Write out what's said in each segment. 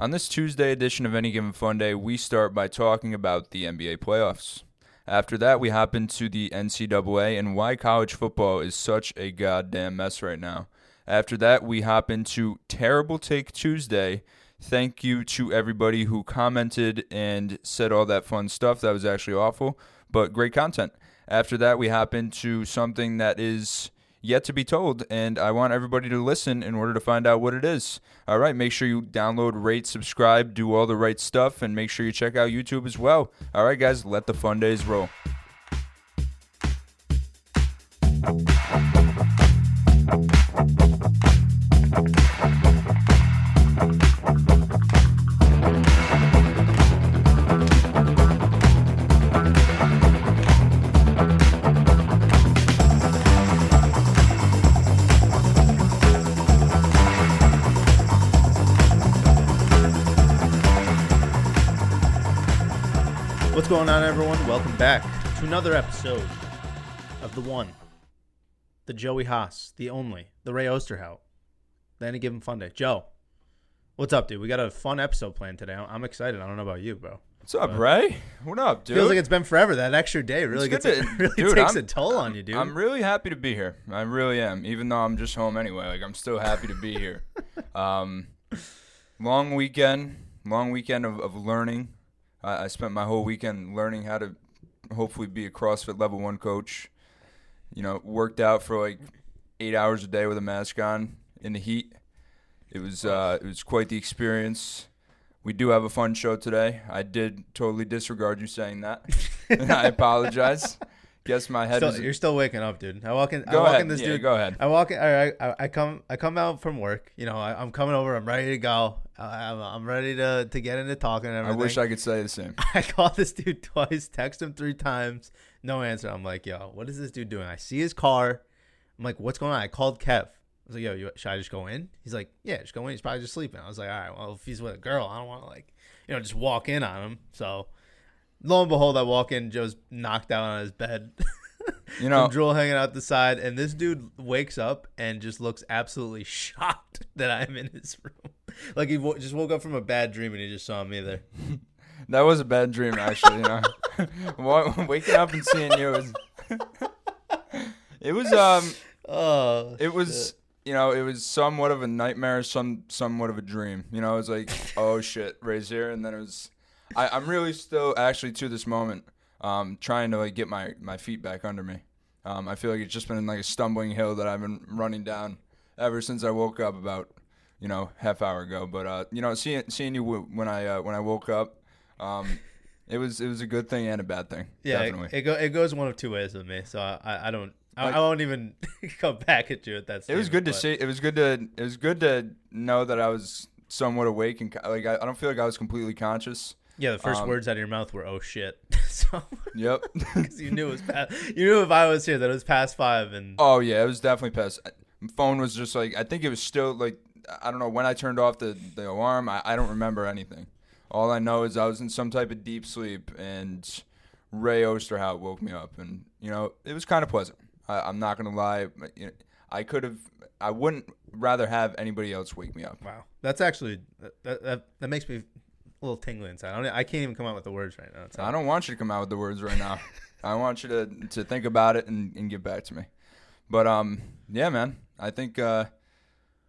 On this Tuesday edition of Any Given Fun Day, we start by talking about the NBA playoffs. After that, we hop into the NCAA and why college football is such a goddamn mess right now. After that, we hop into Terrible Take Tuesday. Thank you to everybody who commented and said all that fun stuff. That was actually awful, but great content. After that, we hop into something that is yet to be told, and I want everybody to listen in order to find out what it is. All right, make sure you download, rate, subscribe, do all the right stuff, and make sure you check out YouTube as well. All right, guys, let the fun days roll. Going on, everyone? Welcome back to another episode of the one, the Joey Haas, the only, the Ray Osterhout, the Any Given Fun Day. Joe, what's up, dude? We got a fun episode planned today. I'm excited. I don't know about you, bro. What's up, Ray? What up, dude? Feels like it's been forever. That extra day really gets to- really dude, takes I'm- a toll on you, dude. I'm really happy to be here. I really am. Even though I'm just home anyway, like I'm still happy to be here. um, long weekend, long weekend of, of learning. I, I spent my whole weekend learning how to hopefully be a CrossFit level one coach. You know, worked out for like eight hours a day with a mask on in the heat. It was uh, it was quite the experience. We do have a fun show today. I did totally disregard you saying that. I apologize. Guess my head Still- was you're still waking up, dude. I walk in. I Go walk ahead. in this Yeah, dude. go ahead. I walk in. All right, I, I come. I come out from work. You know, I, I'm coming over. I'm ready to go. I, I'm, I'm ready to to get into talking. And I wish I could say the same. I call this dude twice, text him three times, no answer. I'm like, yo, what is this dude doing? I see his car. I'm like, what's going on? I called Kev. I was like, yo, you, should I just go in? He's like, yeah, just go in. He's probably just sleeping. I was like, all right, well, if he's with a girl, I don't want to like, you know, just walk in on him. So, lo and behold, I walk in. Joe's knocked out on his bed. You know, Some drool hanging out the side, and this dude wakes up and just looks absolutely shocked that I'm in his room. Like he wo- just woke up from a bad dream and he just saw me there. that was a bad dream, actually. You know, waking up and seeing you was. it was um, Oh, it was you know, it was somewhat of a nightmare, some somewhat of a dream. You know, it was like, oh shit, Ray's here, and then it was. I, I'm really still actually to this moment, um, trying to like get my my feet back under me. Um, I feel like it's just been like a stumbling hill that I've been running down ever since I woke up about, you know, half hour ago. But uh, you know, seeing seeing you w- when I uh, when I woke up, um, it was it was a good thing and a bad thing. Yeah, definitely. it, it, go, it goes one of two ways with me. So I, I, don't, I, Like- I won't even come back at you at that. It was good to but- see. It was good to. It was good to know that I was somewhat awake and like I, I don't feel like I was completely conscious. Yeah, the first um, words out of your mouth were "oh shit," so Yep. because you knew it was past, you knew if I was here that it was past five, and oh yeah, it was definitely past. Phone was just like I think it was still like I don't know when I turned off the the alarm. I, I don't remember anything. All I know is I was in some type of deep sleep and Ray Osterhout woke me up and you know it was kind of pleasant. I, I'm not gonna lie. but, You know, I could have. I wouldn't rather have anybody else wake me up. wow, that's actually that, that, that makes me a little tingly inside. I, don't, I can't even come out with the words right now. It's I don't want you to come out with the words right now. I want you to to think about it and, and get back to me. But um, yeah, man. I think uh,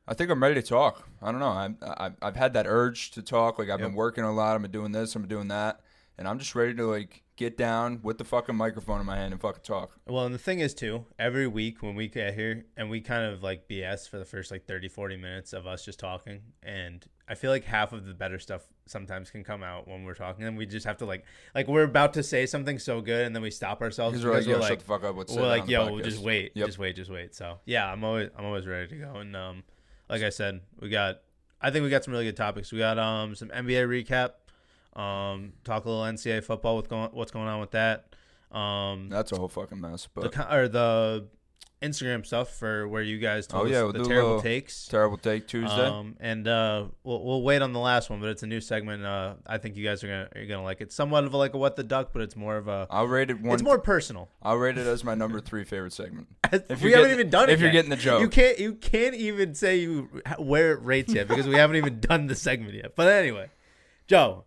I think I'm ready to talk. I don't know. I, I I've had that urge to talk. Like I've been working a lot. I've been doing this. I'm doing that, and I'm just ready to like get down with the fucking microphone in my hand and fucking talk. Well, and the thing is too, every week when we get here and we kind of like BS for the first like 30, 40 minutes of us just talking, and I feel like half of the better stuff sometimes can come out when we're talking, and we just have to like like we're about to say something so good, and then we stop ourselves Because we're like, yo, we're shut like, the fuck up. Let's we're like, yo, podcast. just wait, Yep. just wait, just wait. So yeah, I'm always I'm always ready to go, and um, like I said, we got I think we got some really good topics. We got um some NBA recap, um talk a little NCAA football with going what's going on with that, um That's a whole fucking mess. But co- or the Instagram stuff for where you guys told Oh, yeah, we'll the terrible takes. Terrible take Tuesday. Um, and uh, we'll we'll wait on the last one, but it's a new segment. Uh, I think you guys are gonna are gonna like it. Somewhat of a, like a what the duck, but it's more of a I'll rate it one. it's more personal. I'll rate it as my number three favorite segment. If we haven't getting- even done it. if you're getting the joke. you can't you can't even say you where it rates yet because we haven't even done the segment yet. But anyway, Joe,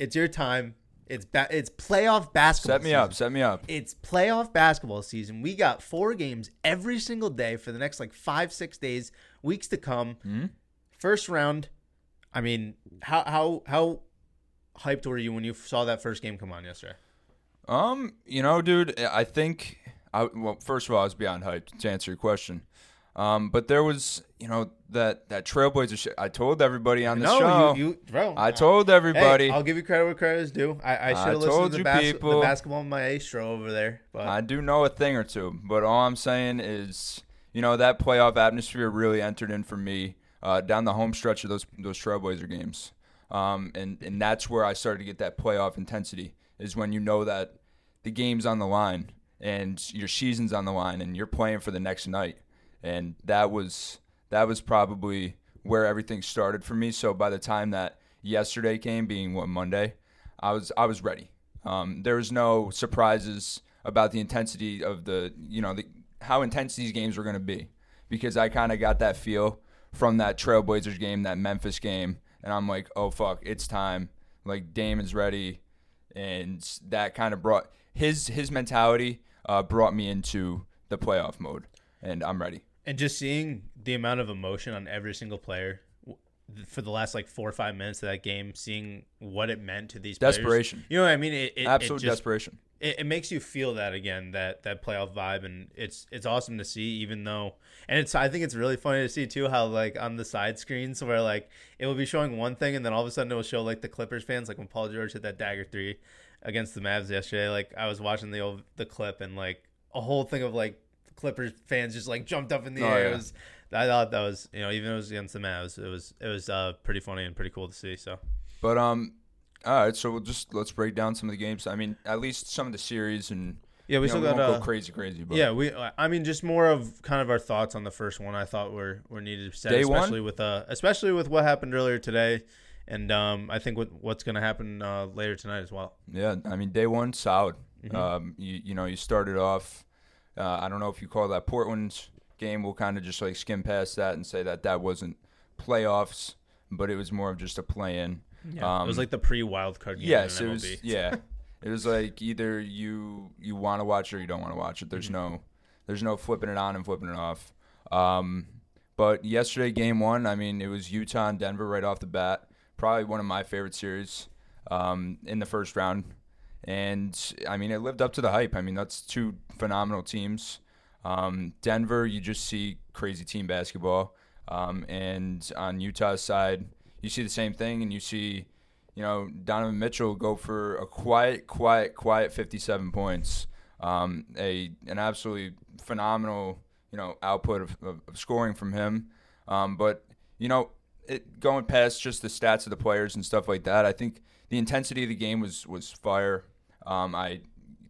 it's your time. It's ba- it's playoff basketball. Set me season. up. Set me up. It's playoff basketball season. We got four games every single day for the next like five, six days, weeks to come. Hmm? First round. I mean, how how how hyped were you when you saw that first game come on yesterday? Um, you know, dude, I think I well, first of all, I was beyond hyped to answer your question. Um, but there was, you know, that that Trailblazer shit. I told everybody on the no, show. you, you bro. I told everybody. Hey, I'll give you credit where credit is due. I, I should have listened to the, bas- the people. basketball maestro over there. But I do know a thing or two, but all I'm saying is, you know, that playoff atmosphere really entered in for me uh, down the home stretch of those those Trailblazer games, um, and and that's where I started to get that playoff intensity. Is when you know that the game's on the line and your season's on the line and you're playing for the next night, and that was that was probably where everything started for me. So by the time that yesterday came, being what Monday, I was I was ready. Um, there was no surprises about the intensity of the you know the, how intense these games were going to be because I kind of got that feel from that Trailblazers game, that Memphis game, and I'm like, oh fuck, it's time. Like Damon's ready, and that kind of brought his his mentality uh, brought me into the playoff mode, and I'm ready. And just seeing the amount of emotion on every single player for the last like four or five minutes of that game, seeing what it meant to these players. Desperation. You know what I mean? It, it, Absolute it just, desperation. it, it makes you feel that again that that playoff vibe and it's it's awesome to see even though and it's i think it's really funny to see too how like on the side screens where like it will be showing one thing and then all of a sudden it will show like the clippers fans like when paul george hit that dagger three against the mavs yesterday like i was watching the old the clip and like a whole thing of like clippers fans just like jumped up in the Oh, air yeah. it was i thought that was you know even though it was against the mavs it was it was uh pretty funny and pretty cool to see so But um, all right. So we'll just let's break down some of the games. I mean, at least some of the series, and yeah we you know, still we got won't uh, go crazy, crazy. But Yeah, we. I mean, just more of kind of our thoughts on the first one. I thought were were needed to said, Day one? especially with uh, especially with what happened earlier today, and um, I think with what's going to happen uh, later tonight as well. Yeah, I mean, day one, solid. Mhm. Um, you you know, you started off. Uh, I don't know if you call that Portland's game. We'll kind of just like skim past that and say that that wasn't playoffs, but it was more of just a play-in. Yeah, it was Um, like the pre wild card game. Yes, it MLB. was. Yeah, it was like either you you want to watch it or you don't want to watch it. There's Mm-hmm. no there's no flipping it on and flipping it off. Um, but yesterday, game one, I mean, it was Utah and Denver right off the bat. Probably one of my favorite series um, in the first round. And I mean, it lived up to the hype. I mean, that's two phenomenal teams. Um, Denver, you just see crazy team basketball. Um, and on Utah's side, you see the same thing, and you see, you know, Donovan Mitchell go for a quiet, quiet, quiet 57 points. Um, a an absolutely phenomenal, you know, output of, of, of scoring from him. Um, but you know, it going past just the stats of the players and stuff like that, I think the intensity of the game was was fire. Um, I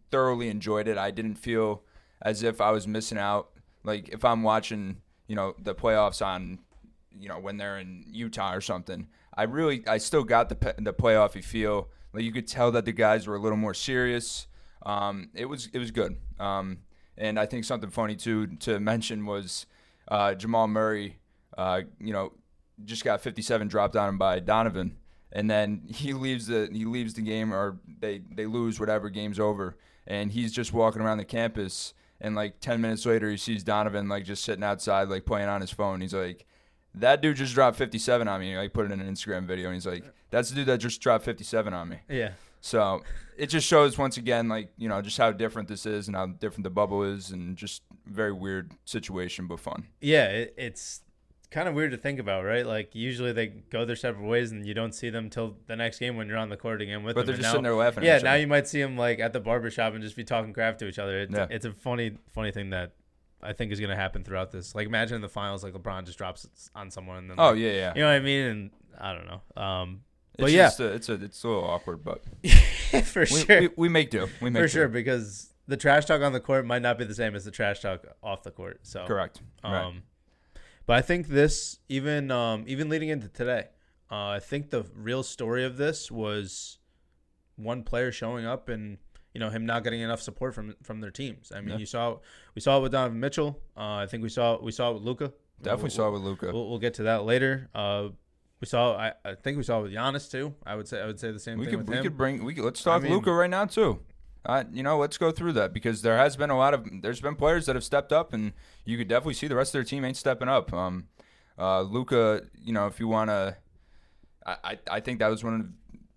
thoroughly enjoyed it. I didn't feel as if I was missing out. Like if I'm watching, you know, the playoffs on, you know, when they're in Utah or something. I really, I still got the the playoffy feel. Like you could tell that the guys were a little more serious. Um, it was it was good. Um, and I think something funny too to mention was uh, Jamal Murray. Uh, you know, just got 57 dropped on him by Donovan, and then he leaves the he leaves the game or they they lose whatever game's over, and he's just walking around the campus. And like 10 minutes later, he sees Donovan like just sitting outside, like playing on his phone. He's like, "That dude just dropped 57 on me." Like put it in an Instagram video, and he's like, "That's the dude that just dropped 57 on me." Yeah, So it just shows once again, like you know, just how different this is and how different the bubble is, and just very weird situation, but fun. yeah. It, it's kind of weird to think about, right? Like usually they go their separate ways, and you don't see them till the next game when you're on the court again with But them. they're And just now- sitting there laughing. Yeah, now you might see them like at the barbershop and just be talking crap to each other. It's, Yeah. it's a funny, funny thing that I think is going to happen throughout this. Like, imagine in the finals, like LeBron just drops on someone, and then Oh like, yeah, yeah. you know what I mean? And I don't know. Um, It's but yeah, a, it's a it's a little awkward, but for we, sure, we, we make do. We make for do. sure, because the trash talk on the court might not be the same as the trash talk off the court. So Correct. Um, right. But I think this even um, even leading into today, uh, I think the real story of this was one player showing up and you know him not getting enough support from from their teams. I mean, Yeah. you saw we saw it with Donovan Mitchell. Uh, I think we saw we saw it with Luka. Definitely saw it with Luka. We'll, we'll get to that later. Uh, we saw I, I think we saw it with Giannis too. I would say I would say the same we thing could we him. could bring we could, let's talk mean- Luka right now too. Uh, you know, let's go through that because there has been a lot of there's been players that have stepped up, and you could definitely see the rest of their team ain't stepping up. Um, uh, Luka, you know, if you want to, I, I I think that was one of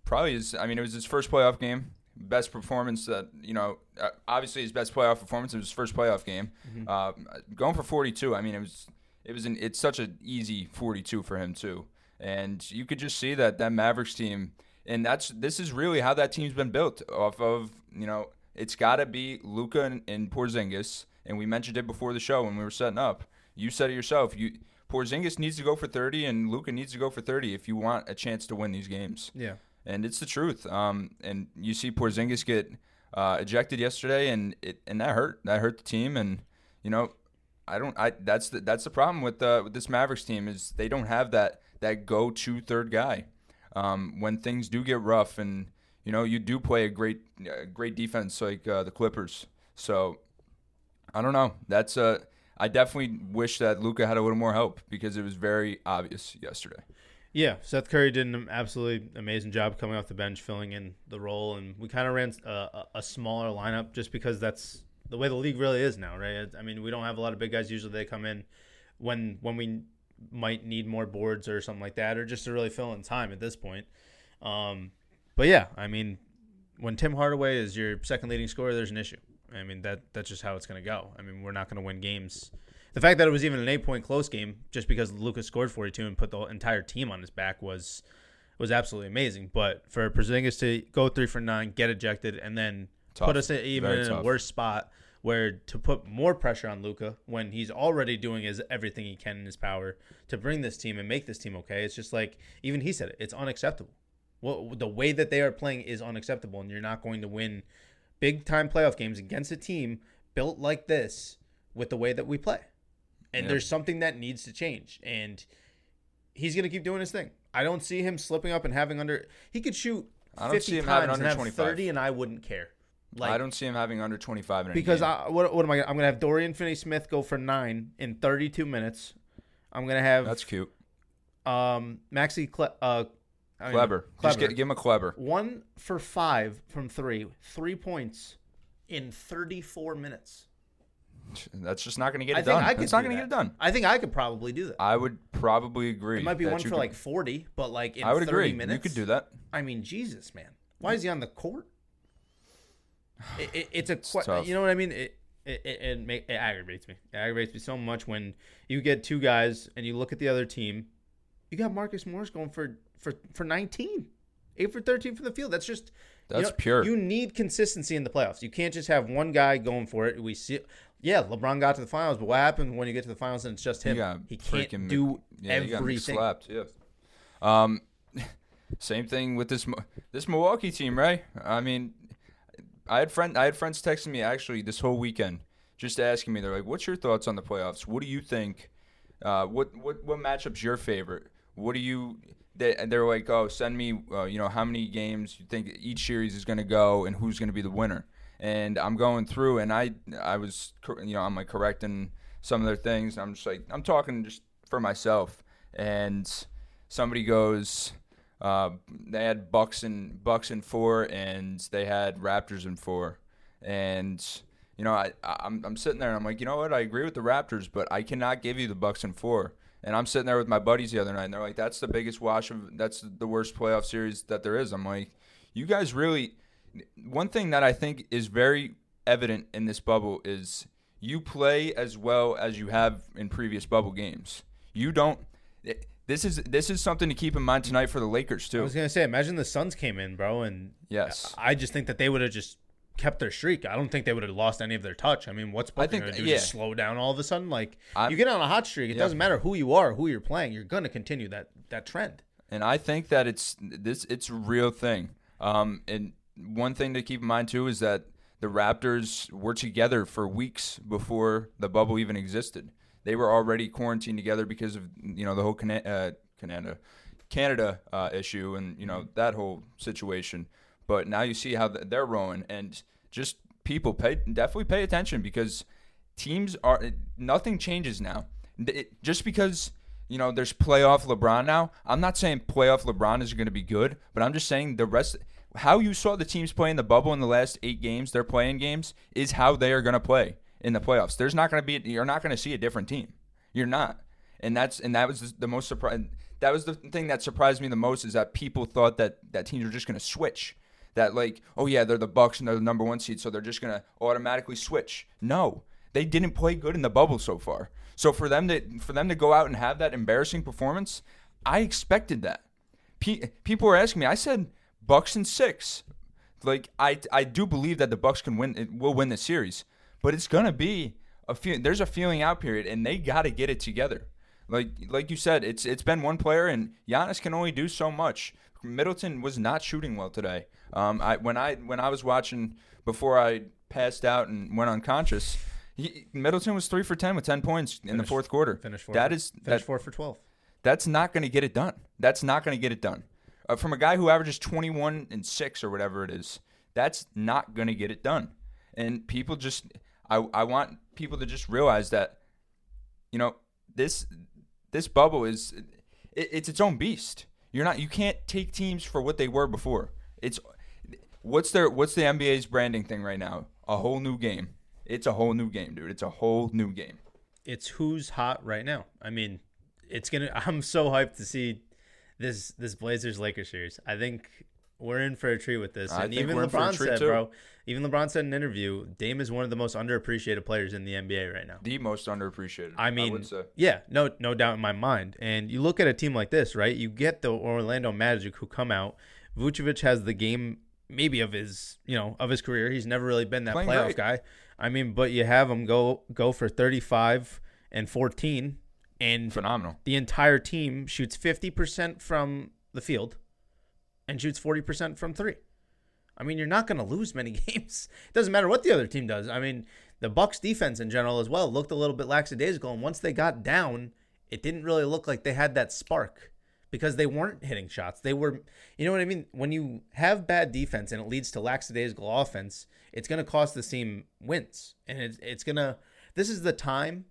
probably his. I mean, it was his first playoff game, best performance that you know. Uh, obviously, his best playoff performance. It was his first playoff game. Uh, going for 42. I mean, it was it was an it's such an easy 42 for him too, and you could just see that that Mavericks team, and that's this is really how that team's been built off of you know it's got to be Luka and, and Porzingis, and we mentioned it before the show when we were setting up. You said it yourself. You Porzingis needs to go for 30, and Luka needs to go for 30 if you want a chance to win these games yeah. and it's the truth. Um, and you see Porzingis get uh, ejected yesterday, and it and that hurt. That hurt the team, and you know, I don't. I that's the that's the problem with uh, with this Mavericks team is they don't have that that go to third guy. Um, when things do get rough, and you know, you do play a great uh, great defense like uh, the Clippers. So I don't know. That's uh, I definitely wish that Luka had a little more help because it was very obvious yesterday. Yeah, Seth Curry did an absolutely amazing job coming off the bench, filling in the role, and we kind of ran a, a- a smaller lineup just because that's the way the league really is now, right? I mean, we don't have a lot of big guys. Usually, they come in when when we might need more boards or something like that, or just to really fill in time at this point. Um, but yeah, I mean, when Tim Hardaway is your second leading scorer, there's an issue. I mean that that's just how it's going to go. I mean, we're not going to win games. The fact that it was even an eight point close game, just because Luka's scored 42 and put the entire team on his back, was was absolutely amazing. But for Porzingis to go three for nine, get ejected, and then Tough. put us in, even Very in a worse spot where to put more pressure on Luka when he's already doing his everything he can in his power to bring this team and make this team okay. It's just like even he said it. It's unacceptable. Well, the way that they are playing is unacceptable, and you're not going to win big time playoff games against a team built like this with the way that we play. And Yeah. there's something that needs to change, and he's going to keep doing his thing. I don't see him slipping up and having under. He could shoot I don't 50 see him having under 25. 30, and I wouldn't care. Like I don't see him having under 25 in because game. I, what, what am I? I'm gonna have Dorian Finney-Smith go for nine in 32 minutes. I'm gonna have That's cute. um Maxi Cle- uh, I mean, Clever. Just get, give him a clever. one for five from three, three points in 34 minutes. That's just not going to get I it done. It's not going to get it done. I think I could probably do that. I would probably agree. It might be one for could- like 40, but like in I would 30 agree. minutes. You could do that. I mean, Jesus, man. Why is he on the court? It, it, it's a que- tough. you know what I mean. It it it, it, make, it aggravates me. It aggravates me so much when you get two guys and you look at the other team. You got Marcus Morris going for for for 19, eight for 13 from the field. That's just you That's know, pure. You need consistency in the playoffs. You can't just have one guy going for it. We see. Yeah, LeBron got to the finals, but what happens when you get to the finals and it's just him? He can't freaking do Yeah, you everything. slapped. Yeah. Um, same thing with this this Milwaukee team, right? I mean, I had friend I had friends texting me actually this whole weekend, just asking me. They're like, "What's your thoughts on the playoffs? What do you think? Uh, what what what matchup's your favorite? What do you?" They they're like, "Oh, send me. Uh, you know how many games you think each series is going to go, and who's going to be the winner." And I'm going through, and I I was you know I'm like correcting some of their things. I'm just like I'm talking just for myself, and somebody goes. Uh, they had Bucks and Bucks in four, and they had Raptors in four, and you know I I'm I'm sitting there and I'm like, you know what? I agree with the Raptors, but I cannot give you the Bucks in four. And I'm sitting there with my buddies the other night, and they're like, that's the biggest wash of that's the worst playoff series that there is. I'm like, you guys really. One thing that I think is very evident in this bubble is you play as well as you have in previous bubble games. You don't. This is this is something to keep in mind tonight for the Lakers too. I was gonna say, imagine the Suns came in, bro, and Yes. I just think that they would have just kept their streak. I don't think they would have lost any of their touch. I mean, what's Booker think- gonna do? yeah. Just slow down all of a sudden? Like I'm- you get on a hot streak, it Yeah. doesn't matter who you are, who you're playing. You're gonna continue that that trend. and I think that it's this it's a real thing. Um, and one thing to keep in mind too is that the Raptors were together for weeks before the bubble even existed. They were already quarantined together because of you know the whole Cana- uh, Canada Canada uh, issue and you know that whole situation. But now you see how they're rolling, and just people pay definitely pay attention because teams are nothing changes now. It, just because you know there's playoff LeBron now, I'm not saying playoff LeBron is going to be good, but I'm just saying the rest. How you saw the teams play in the bubble in the last eight games, they're playing games, is how they are going to play in the playoffs. There's not going to be you're not going to see a different team. You're not, and that's and that was the most surprising. That was the thing that surprised me the most is that people thought that that teams were just going to switch. That like, oh yeah, they're the Bucks and they're the number one seed, so they're just going to automatically switch. No, they didn't play good in the bubble so far. So for them to for them to go out and have that embarrassing performance, I expected that. Pe- people were asking me. I said Bucks and six. Like I I do believe that the Bucks can win. Will win the series, but it's gonna be a few. There's a feeling out period, and they got to get it together. Like like you said, it's it's been one player, and Giannis can only do so much. Middleton was not shooting well today. Um, I when I when I was watching before I passed out and went unconscious. He, Middleton was three for ten with ten points in the fourth quarter. Finished four. That for, finished that, four for twelve. That's not going to get it done. That's not going to get it done. Uh, from a guy who averages twenty one and six or whatever it is, that's not going to get it done. And people just, I I want people to just realize that, you know, this this bubble is it, it's its own beast. You're not you can't take teams for what they were before. It's what's their what's the NBA's branding thing right now? A whole new game. It's a whole new game, dude. It's a whole new game. It's who's hot right now. I mean, it's gonna. I'm so hyped to see this this Blazers Lakers series. I think we're in for a treat with this. I and think even we're in for a LeBron treat, said, too. bro. Even LeBron said in an interview, Dame is one of the most underappreciated players in the NBA right now. The most underappreciated. I mean, would say. yeah, no, no doubt in my mind. And you look at a team like this, right? You get the Orlando Magic who come out. Vucevic has the game maybe of his, you know, of his career. He's never really been that Playing playoff guy. I mean, but you have him go go for 35 and 14 and phenomenal. the entire team shoots 50% from the field and shoots 40% from 3. I mean, you're not going to lose many games. It doesn't matter what the other team does. I mean, the Bucks defense in general as well looked a little bit lackadaisical and once they got down, it didn't really look like they had that spark because they weren't hitting shots. They were, you know what I mean? When you have bad defense and it leads to lackadaisical offense, it's going to cost the team wins. And it's, it's going to, this is the time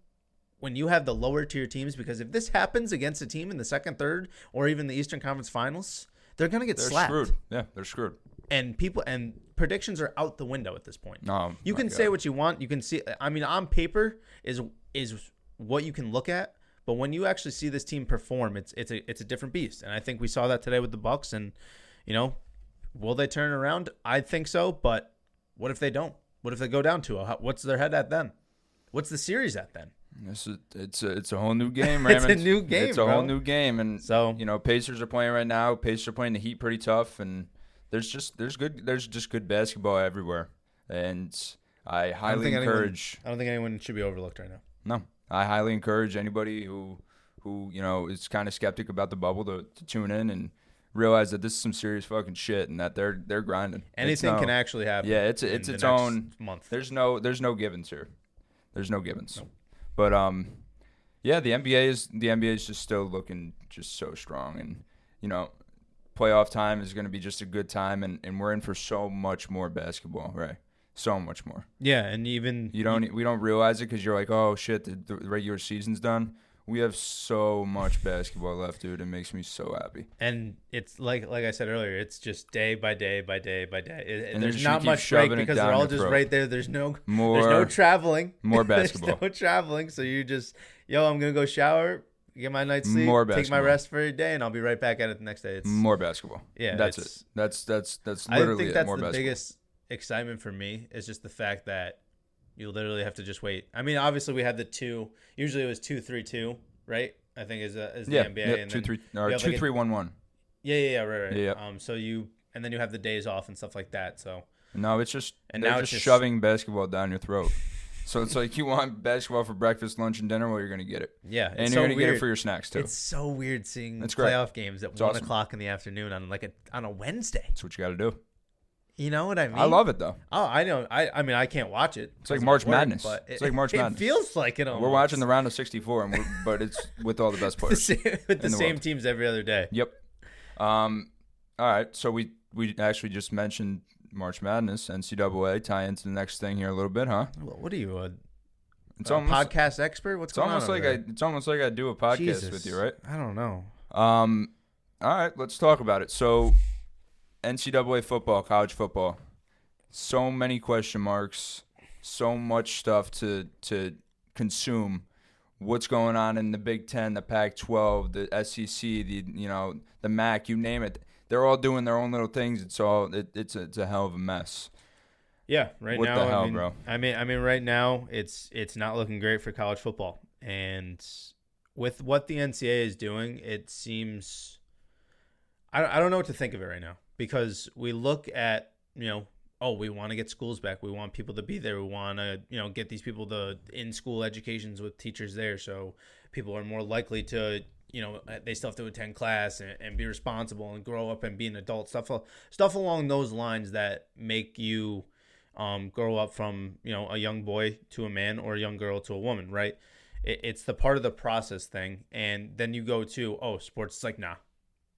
when you have the lower tier teams because if this happens against a team in the second, third, or even the Eastern Conference Finals, they're going to get They're slapped. screwed. Yeah, they're screwed. And people and predictions are out the window at this point. Oh, You can say what you want. You can see. I mean, on paper is is what you can look at, but when you actually see this team perform, it's it's a it's a different beast. And I think we saw that today with the Bucks. And you know, will they turn around? I think so. But what if they don't? What if they go down to a? Oh? What's their head at then? What's the series at then? This is it's a it's a whole new game, It's a new game, It's a whole new game, and So- you know Pacers are playing right now. Pacers are playing the Heat pretty tough, and there's just there's good there's just good basketball everywhere, and I I don't highly anyone- encourage. I don't think anyone should be overlooked right now. No, I highly encourage anybody who who you know is kind of skeptic about the bubble to, to tune in and realize that this is some serious fucking shit, and that they're they're grinding. It's Anything no- can actually happen. Yeah, it's in it's its own month. There's no there's no givens here. There's no givens. But um yeah, the NBA is the NBA is just still looking just so strong and you know, playoff time is going to be just a good time and and we're in for so much more basketball, right? So much more. Yeah, and even You don't we don't realize it cuz you're like, "Oh shit, the, the regular season's done." We have so much basketball left, dude. It makes me so happy. and it's like like I said earlier, it's just day by day by day by day. It- And there's not much break because they're all just throat. right there. There's no More there's no traveling. more There's basketball. no traveling, so you just yo, I'm gonna go shower, get my night's sleep, More take my basketball. rest for a day, and I'll be right back at it the next day. It's more basketball. Yeah, that's it. That's that's that's I literally think it. that's More the basketball. biggest excitement for me is just the fact that you literally have to just wait. I mean, obviously we had the two. Usually it was two three two, right? I think is uh, is the yeah, NBA. yeah, and two three or have two like a- three one one. Yeah, yeah, yeah, right, right. Yeah. Um, so you and then you have the days off and stuff like that. So No, it's just And now just, it's just- shoving basketball down your throat. so it's like you want basketball for breakfast, lunch, and dinner. Well, you're gonna get it, yeah, and you're so gonna get it for your snacks too. It's so weird seeing It's great. playoff games at It's one awesome. o'clock in the afternoon on like a on a Wednesday. That's what you got to do. You know what I mean? I love it though. Oh, I know. I I mean, I can't watch it. It's like March work, Madness. But It's like March it Madness. feels like it. We're watching the round of 64, and we're, but it's with all the best the players. same, with the the same world. teams every other day. Yep. Um. All right. So we we actually just mentioned March Madness, NCAA. Tie into the next thing here a little bit, huh? What what are you, a, It's a almost podcast expert? What's it's going almost on? like over I it's almost like I do a podcast Jesus. with you, right? I don't know. Um. All right. Let's talk about it. So, NCAA football, college football, so many question marks, so much stuff to to consume. What's going on in the Big Ten, the Pac-12, the SEC, the you know the MAC, you name it. They're all doing their own little things. It's all it, it's a, it's a hell of a mess. Yeah, right What now. the hell, I mean, bro? I mean, I mean, right now it's it's not looking great for college football, and with what the NCAA is doing, it seems. I I don't know what to think of it right now because we look at you know oh we want to get schools back. We want people to be there. We want to you know get these people the in school educations with teachers there. So people are more likely to you know they still have to attend class and, and be responsible and grow up and be an adult. Stuff stuff along those lines that make you um, grow up from you know a young boy to a man or a young girl to a woman right? It, it's the part of the process thing. And then you go to oh sports it's like nah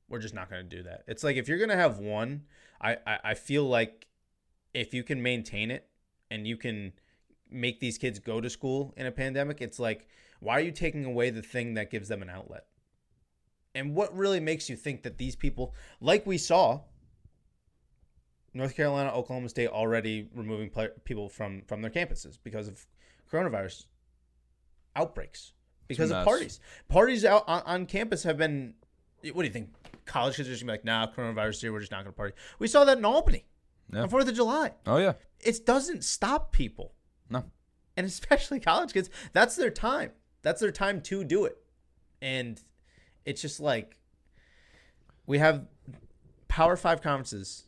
we're just not going to do that it's like if you're going to have one I, I i feel like if you can maintain it and you can make these kids go to school in a pandemic it's like why are you taking away the thing that gives them an outlet and what really makes you think that these people like we saw North Carolina, Oklahoma State already removing people from from their campuses because of coronavirus outbreaks because of parties. Parties out on, on campus have been. What do you think? College kids are just gonna be like, nah, coronavirus here. We're just not gonna party. We saw that in Albany Yeah. on Fourth of July. Oh yeah. It doesn't stop people, No. and especially college kids. That's their time. That's their time to do it, and it's just like we have Power Five conferences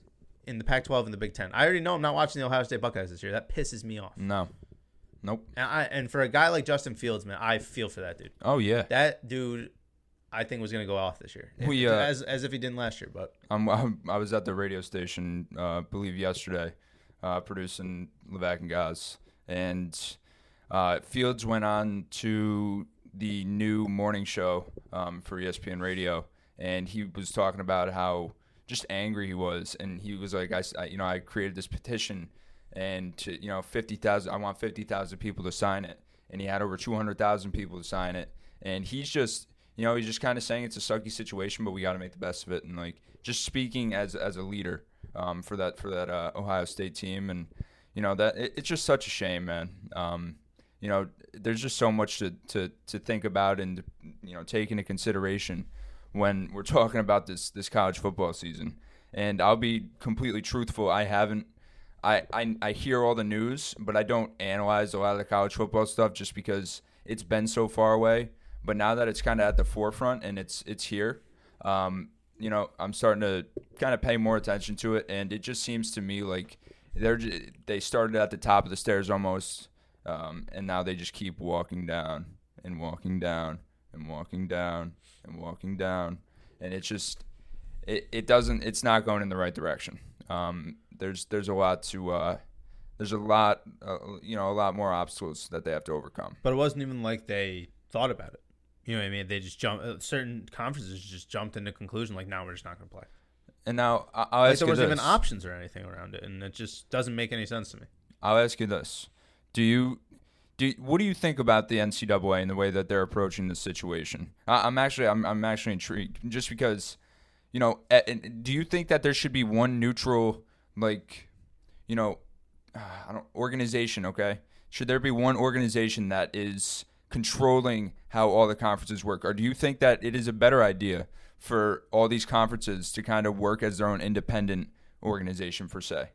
in the Pac-12 and the Big Ten. I already know I'm not watching the Ohio State Buckeyes this year. That pisses me off. No. Nope. And, I, and for a guy like Justin Fields, man, I feel for that dude. Oh yeah. That dude, I think was gonna go off this year, We, uh, as as if he didn't last year. But I'm, I'm I was at the radio station, uh, believe yesterday, uh, producing Levac and Gaz, and uh, Fields went on to the new morning show um, for ESPN Radio, and he was talking about how just angry he was, and he was like, I, I- you know, I created this petition, and to you know, fifty thousand, I want fifty thousand people to sign it, and he had over two hundred thousand people to sign it, and he's just you know, he's just kind of saying it's a sucky situation, but we got to make the best of it, and like just speaking as as a leader um, for that for that uh, Ohio State team, and you know that it, it's just such a shame, man. Um, you know, there's just so much to, to, to think about and you know take into consideration when we're talking about this this college football season. And I'll be completely truthful. I haven't. I, I, I hear all the news, but I don't analyze a lot of the college football stuff just because it's been so far away. But now that it's kind of at the forefront and it's it's here, um, you know, I'm starting to kind of pay more attention to it, and it just seems to me like they're they started at the top of the stairs almost, um, and now they just keep walking down and walking down and walking down and walking down, and it's just it, it doesn't it's not going in the right direction. Um, there's there's a lot to uh, there's a lot uh, you know a lot more obstacles that they have to overcome. but it wasn't even like they thought about it. You know what I mean? They just jumped. Uh, certain conferences just jumped into conclusion like, now we're just not going to play. And now I- I'll Like ask there you wasn't this. even options or anything around it, and it just doesn't make any sense to me. I'll ask you this: Do you do what do you think about the NCAA and the way that they're approaching this situation? I, I'm actually I'm I'm actually intrigued just because you know. Do you think that there should be one neutral like you know uh, I don't organization? Okay, should there be one organization that is controlling how all the conferences work, or do you think that it is a better idea for all these conferences to kind of work as their own independent organization per se?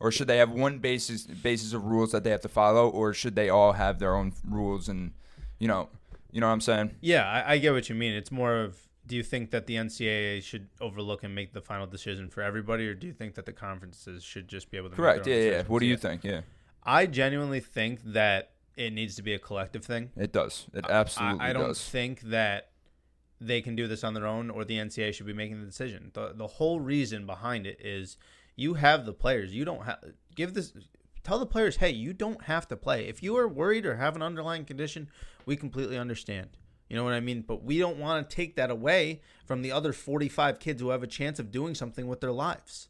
or should they have one basis basis of rules that they have to follow, or should they all have their own rules and you know, you know what I'm saying? Yeah, I, I get what you mean. It's more of do you think that the NCAA should overlook and make the final decision for everybody, or do you think that the conferences should just be able to Correct. Yeah, yeah. What do you think? Yeah, I genuinely think that it needs to be a collective thing. it does. It absolutely I, I don't does. think that they can do this on their own, or the NCAA should be making the decision. the The whole reason behind it is You have the players. You don't have give this tell the players, "Hey, you don't have to play. If you are worried or have an underlying condition, we completely understand." You know what I mean? But we don't want to take that away from the other 45 kids who have a chance of doing something with their lives.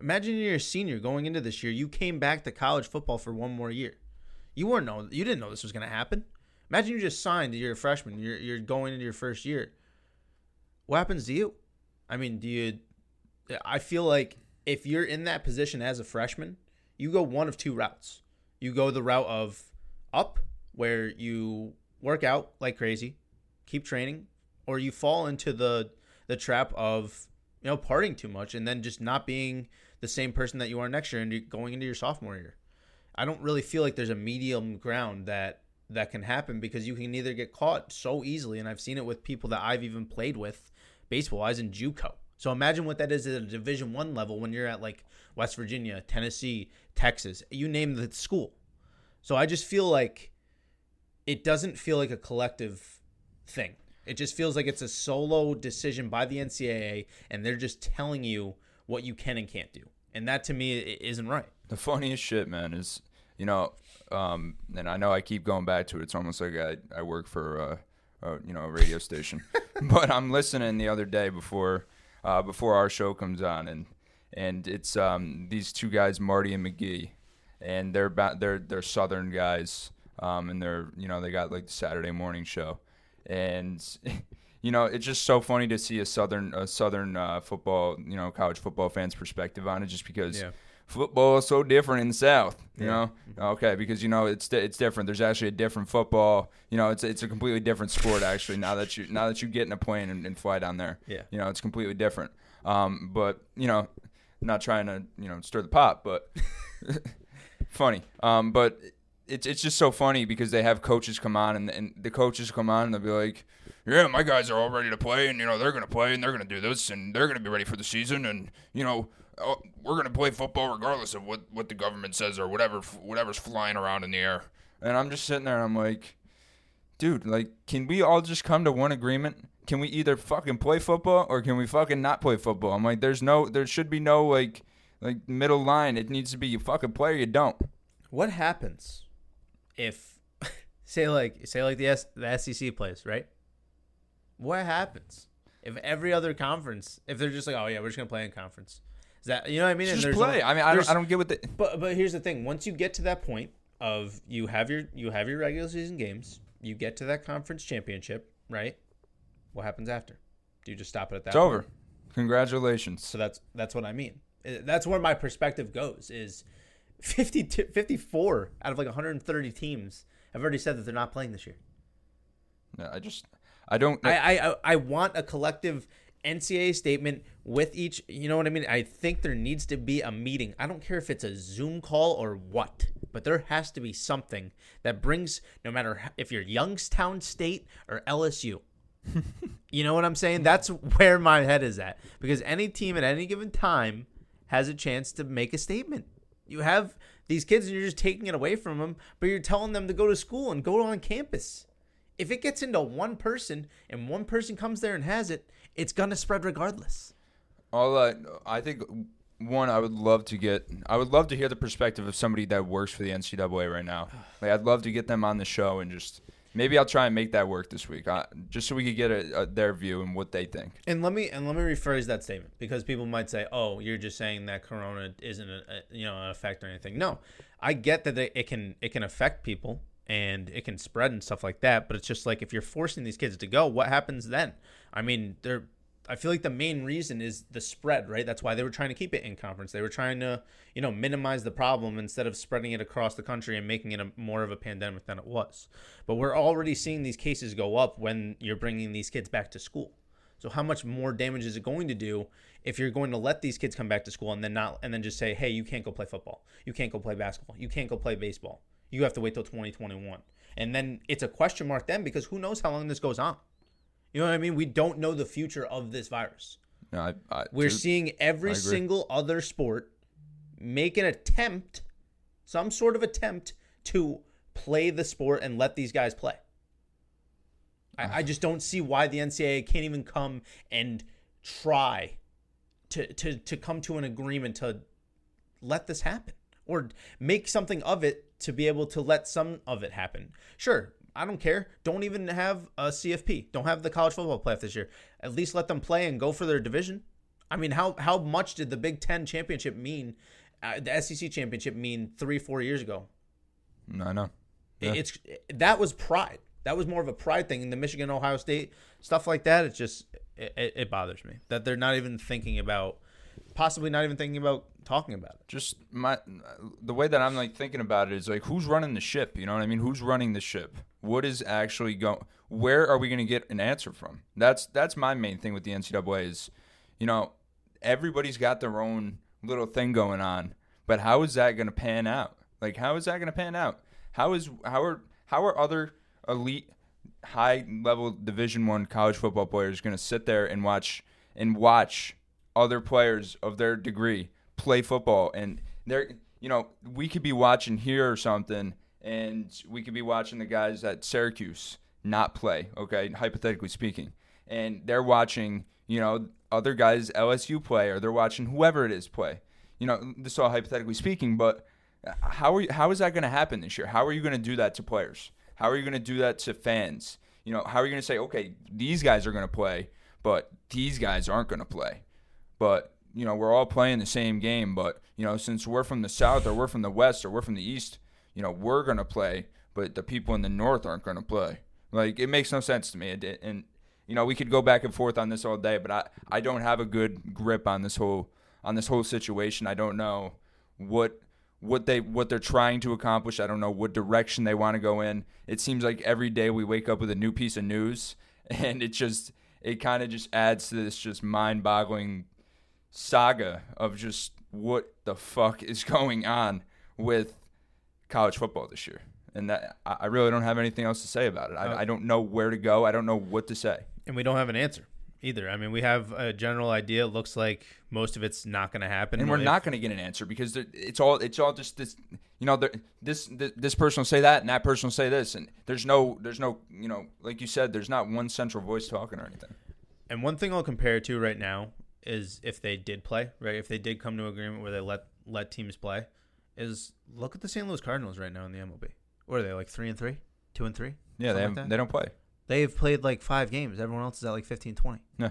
Imagine you're a senior going into this year. You came back to college football for one more year. You weren't know you didn't know this was going to happen. Imagine you just signed. You're a freshman. You're you're going into your first year. What happens to you? I mean, do you? I feel like if you're in that position as a freshman, you go one of two routes. You go the route of up, where you work out like crazy, keep training, or you fall into the the trap of you know partying too much and then just not being the same person that you are next year and going into your sophomore year. I don't really feel like there's a medium ground that that can happen because you can either get caught so easily, and I've seen it with people that I've even played with baseball wise in JUCO. So imagine what that is at a Division One level when you're at like West Virginia, Tennessee, Texas, you name the school. So I just feel like it doesn't feel like a collective thing. It just feels like it's a solo decision by the NCAA, and they're just telling you what you can and can't do. And that to me isn't right. The funniest shit, man, is you know, um, and I know I keep going back to it. It's almost like I, I work for uh, a, you know a radio station, but I'm listening the other day before uh, before our show comes on, and and it's um, these two guys, Marty and McGee, and they're ba- they're they're Southern guys, um, and they're you know they got like the Saturday morning show, and you know it's just so funny to see a Southern a Southern uh, football you know college football fans perspective on it, just because. Yeah. Football is so different in the South, you Yeah. know. Okay, because you know it's it's different. There's actually a different football. You know, it's it's a completely different sport actually. Now that you now that you get in a plane and, and fly down there, Yeah. you know, it's completely different. Um, but you know, not trying to you know stir the pot, but funny. Um, but it's it's just so funny because they have coaches come on and, and the coaches come on and they'll be like, "Yeah, my guys are all ready to play, and you know they're gonna play and they're gonna do this and they're gonna be ready for the season, and you know." Oh, we're gonna play football regardless of what, what the government says or whatever whatever's flying around in the air. And I'm just sitting there and I'm like, dude, like, can we all just come to one agreement? Can we either fucking play football or can we fucking not play football? I'm like, there's no, there should be no like, like middle line. It needs to be you fucking play or you don't. What happens if say like say like the S, the SEC plays, right? What happens if every other conference if they're just like, "Oh yeah, we're just going to play in conference." Is that you know what I mean? Just play. no- I mean, I don't, I don't get what the. But but here's the thing: once you get to that point of you have your you have your regular season games, you get to that conference championship, right? What happens after? Do you just stop it at that? It's point? over. Congratulations. So that's that's what I mean. Uh, That's where my perspective goes. Is 50 to- 54 out of like 130 teams have already said that they're not playing this year. Yeah, I just, I don't. I, I I- I want a collective NCAA statement with each. You know what I mean? I think there needs to be a meeting. I don't care if it's a Zoom call or what, but there has to be something that brings. No matter if you're Youngstown State or LSU. you know what I'm saying? That's where my head is at because any team at any given time has a chance to make a statement. You have these kids and you're just taking it away from them, but you're telling them to go to school and go on campus. If it gets into one person and one person comes there and has it, it's gonna spread regardless. All uh, I think one I would love to get. I would love to hear the perspective of somebody that works for the NCAA right now. Like I'd love to get them on the show and just maybe I'll try and make that work this week, uh, just so we could get a, a, their view and what they think. And let me and let me rephrase that statement because people might say, "Oh, you're just saying that Corona isn't a, a you know an effect or anything." No, I get that it it can it can affect people and it can spread and stuff like that. But it's just like if you're forcing these kids to go, what happens then? I mean, they're. I feel like the main reason is the spread, right? That's why they were trying to keep it in conference. They were trying to, you know, minimize the problem instead of spreading it across the country and making it a, more of a pandemic than it was. But we're already seeing these cases go up when you're bringing these kids back to school. So how much more damage is it going to do if you're going to let these kids come back to school and then not and then just say, "Hey, you can't go play football. You can't go play basketball. You can't go play baseball. You have to wait till 2021." And then it's a question mark then because who knows how long this goes on. You know what I mean? We don't know the future of this virus. No, I, I, We're dude, seeing every single other sport make an attempt, some sort of attempt to play the sport and let these guys play. I, I uh-huh. just don't see why the NCAA can't even come and try to, to, to come to an agreement to let this happen or make something of it to be able to let some of it happen. Sure, I don't care. Don't even have a CFP. Don't have the college football playoff this year. At least let them play and go for their division. I mean, how how much did the Big Ten championship mean? Uh, the SEC championship mean three four years ago? No, I know. Yeah. It's that was pride. That was more of a pride thing in the Michigan Ohio State stuff like that. It's just it, it bothers me that they're not even thinking about possibly not even thinking about talking about it. Just my the way that I'm like thinking about it is like who's running the ship? You know what I mean? Who's running the ship? What is actually going? Where are we going to get an answer from? That's that's my main thing with the NCAA is, you know, everybody's got their own little thing going on, but how is that going to pan out? Like how is that going to pan out? How is how are how are other elite high level division 1 college football players going to sit there and watch and watch other players of their degree play football. And they're you know we could be watching here or something and we could be watching the guys at Syracuse not play okay hypothetically speaking. And they're watching you know other guys LSU play or they're watching whoever it is play. You know this is all hypothetically speaking but how are you, how is that going to happen this year? How are you going to do that to players? How are you going to do that to fans? You know how are you going to say okay these guys are going to play but these guys aren't going to play but you know we're all playing the same game. But you know since we're from the south or we're from the west or we're from the east, you know we're gonna play, but the people in the north aren't gonna play. Like it makes no sense to me. And, and you know we could go back and forth on this all day, but I I don't have a good grip on this whole on this whole situation. I don't know what what they what they're trying to accomplish. I don't know what direction they want to go in. It seems like every day we wake up with a new piece of news, and it just it kind of just adds to this just mind-boggling saga of just what the fuck is going on with college football this year. And that I really don't have anything else to say about it. I, I don't know where to go. I don't know what to say. And we don't have an answer either. I mean, we have a general idea. It looks like most of it's not going to happen, and we're if, not going to get an answer because it's all it's all just this. You know, this this this person will say that, and that person will say this, and there's no there's no you know, like you said, there's not one central voice talking or anything. And one thing I'll compare it to right now is if they did play, right? If they did come to agreement where they let let teams play, is look at the St. Louis Cardinals right now in the MLB. What are they like three and three, two and three? Yeah, they like they don't play. They've played like five games. Everyone else is at like 15, 20. Yeah.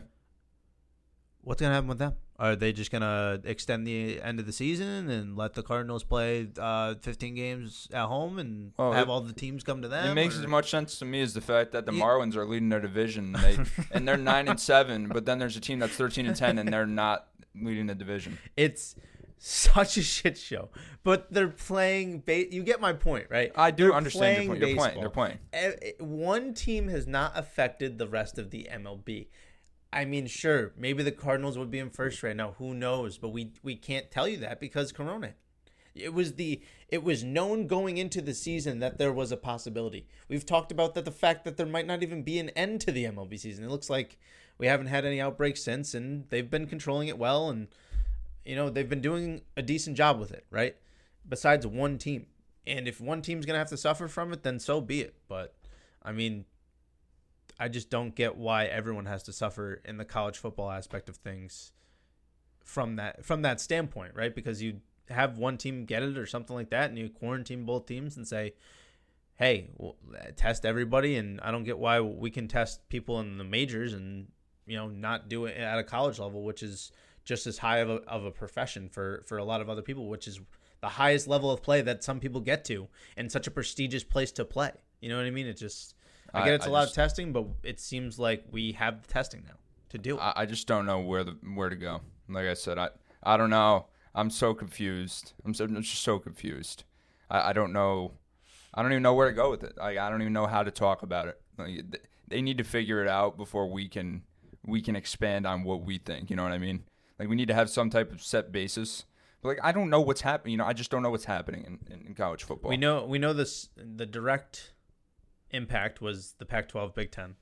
What's gonna happen with them? Are they just gonna extend the end of the season and let the Cardinals play uh, 15 games at home and well, have it, all the teams come to them? It makes or? as much sense to me as the fact that the yeah. Marlins are leading their division and, they, and they're nine and seven, but then there's a team that's 13 and 10 and they're not leading the division. It's such a shit show. But they're playing. Ba- you get my point, right? I do they're understand your point. They're playing. One team has not affected the rest of the MLB. I mean, sure, maybe the Cardinals would be in first right now. Who knows? But we we can't tell you that because Corona. It was the it was known going into the season that there was a possibility. We've talked about that the fact that there might not even be an end to the MLB season. It looks like we haven't had any outbreaks since, and they've been controlling it well, and you know they've been doing a decent job with it, right? Besides one team, and if one team's gonna have to suffer from it, then so be it. But I mean, I just don't get why everyone has to suffer in the college football aspect of things from that from that standpoint, right? Because you have one team get it or something like that, and you quarantine both teams and say, "Hey, test everybody." And I don't get why we can test people in the majors and you know not do it at a college level, which is just as high of a, of a profession for for a lot of other people, which is the highest level of play that some people get to, and such a prestigious place to play. You know what I mean? It just I get it's I a lot just, of testing, but it seems like we have the testing now to do it. I, I just don't know where the where to go. Like I said, I I don't know. I'm so confused. I'm, so, I'm just so confused. I, I don't know. I don't even know where to go with it. I I don't even know how to talk about it. Like, they need to figure it out before we can we can expand on what we think. You know what I mean? Like we need to have some type of set basis. But like I don't know what's happening. You know, I just don't know what's happening in, in college football. We know we know this the direct impact was the Pac-12 Big Ten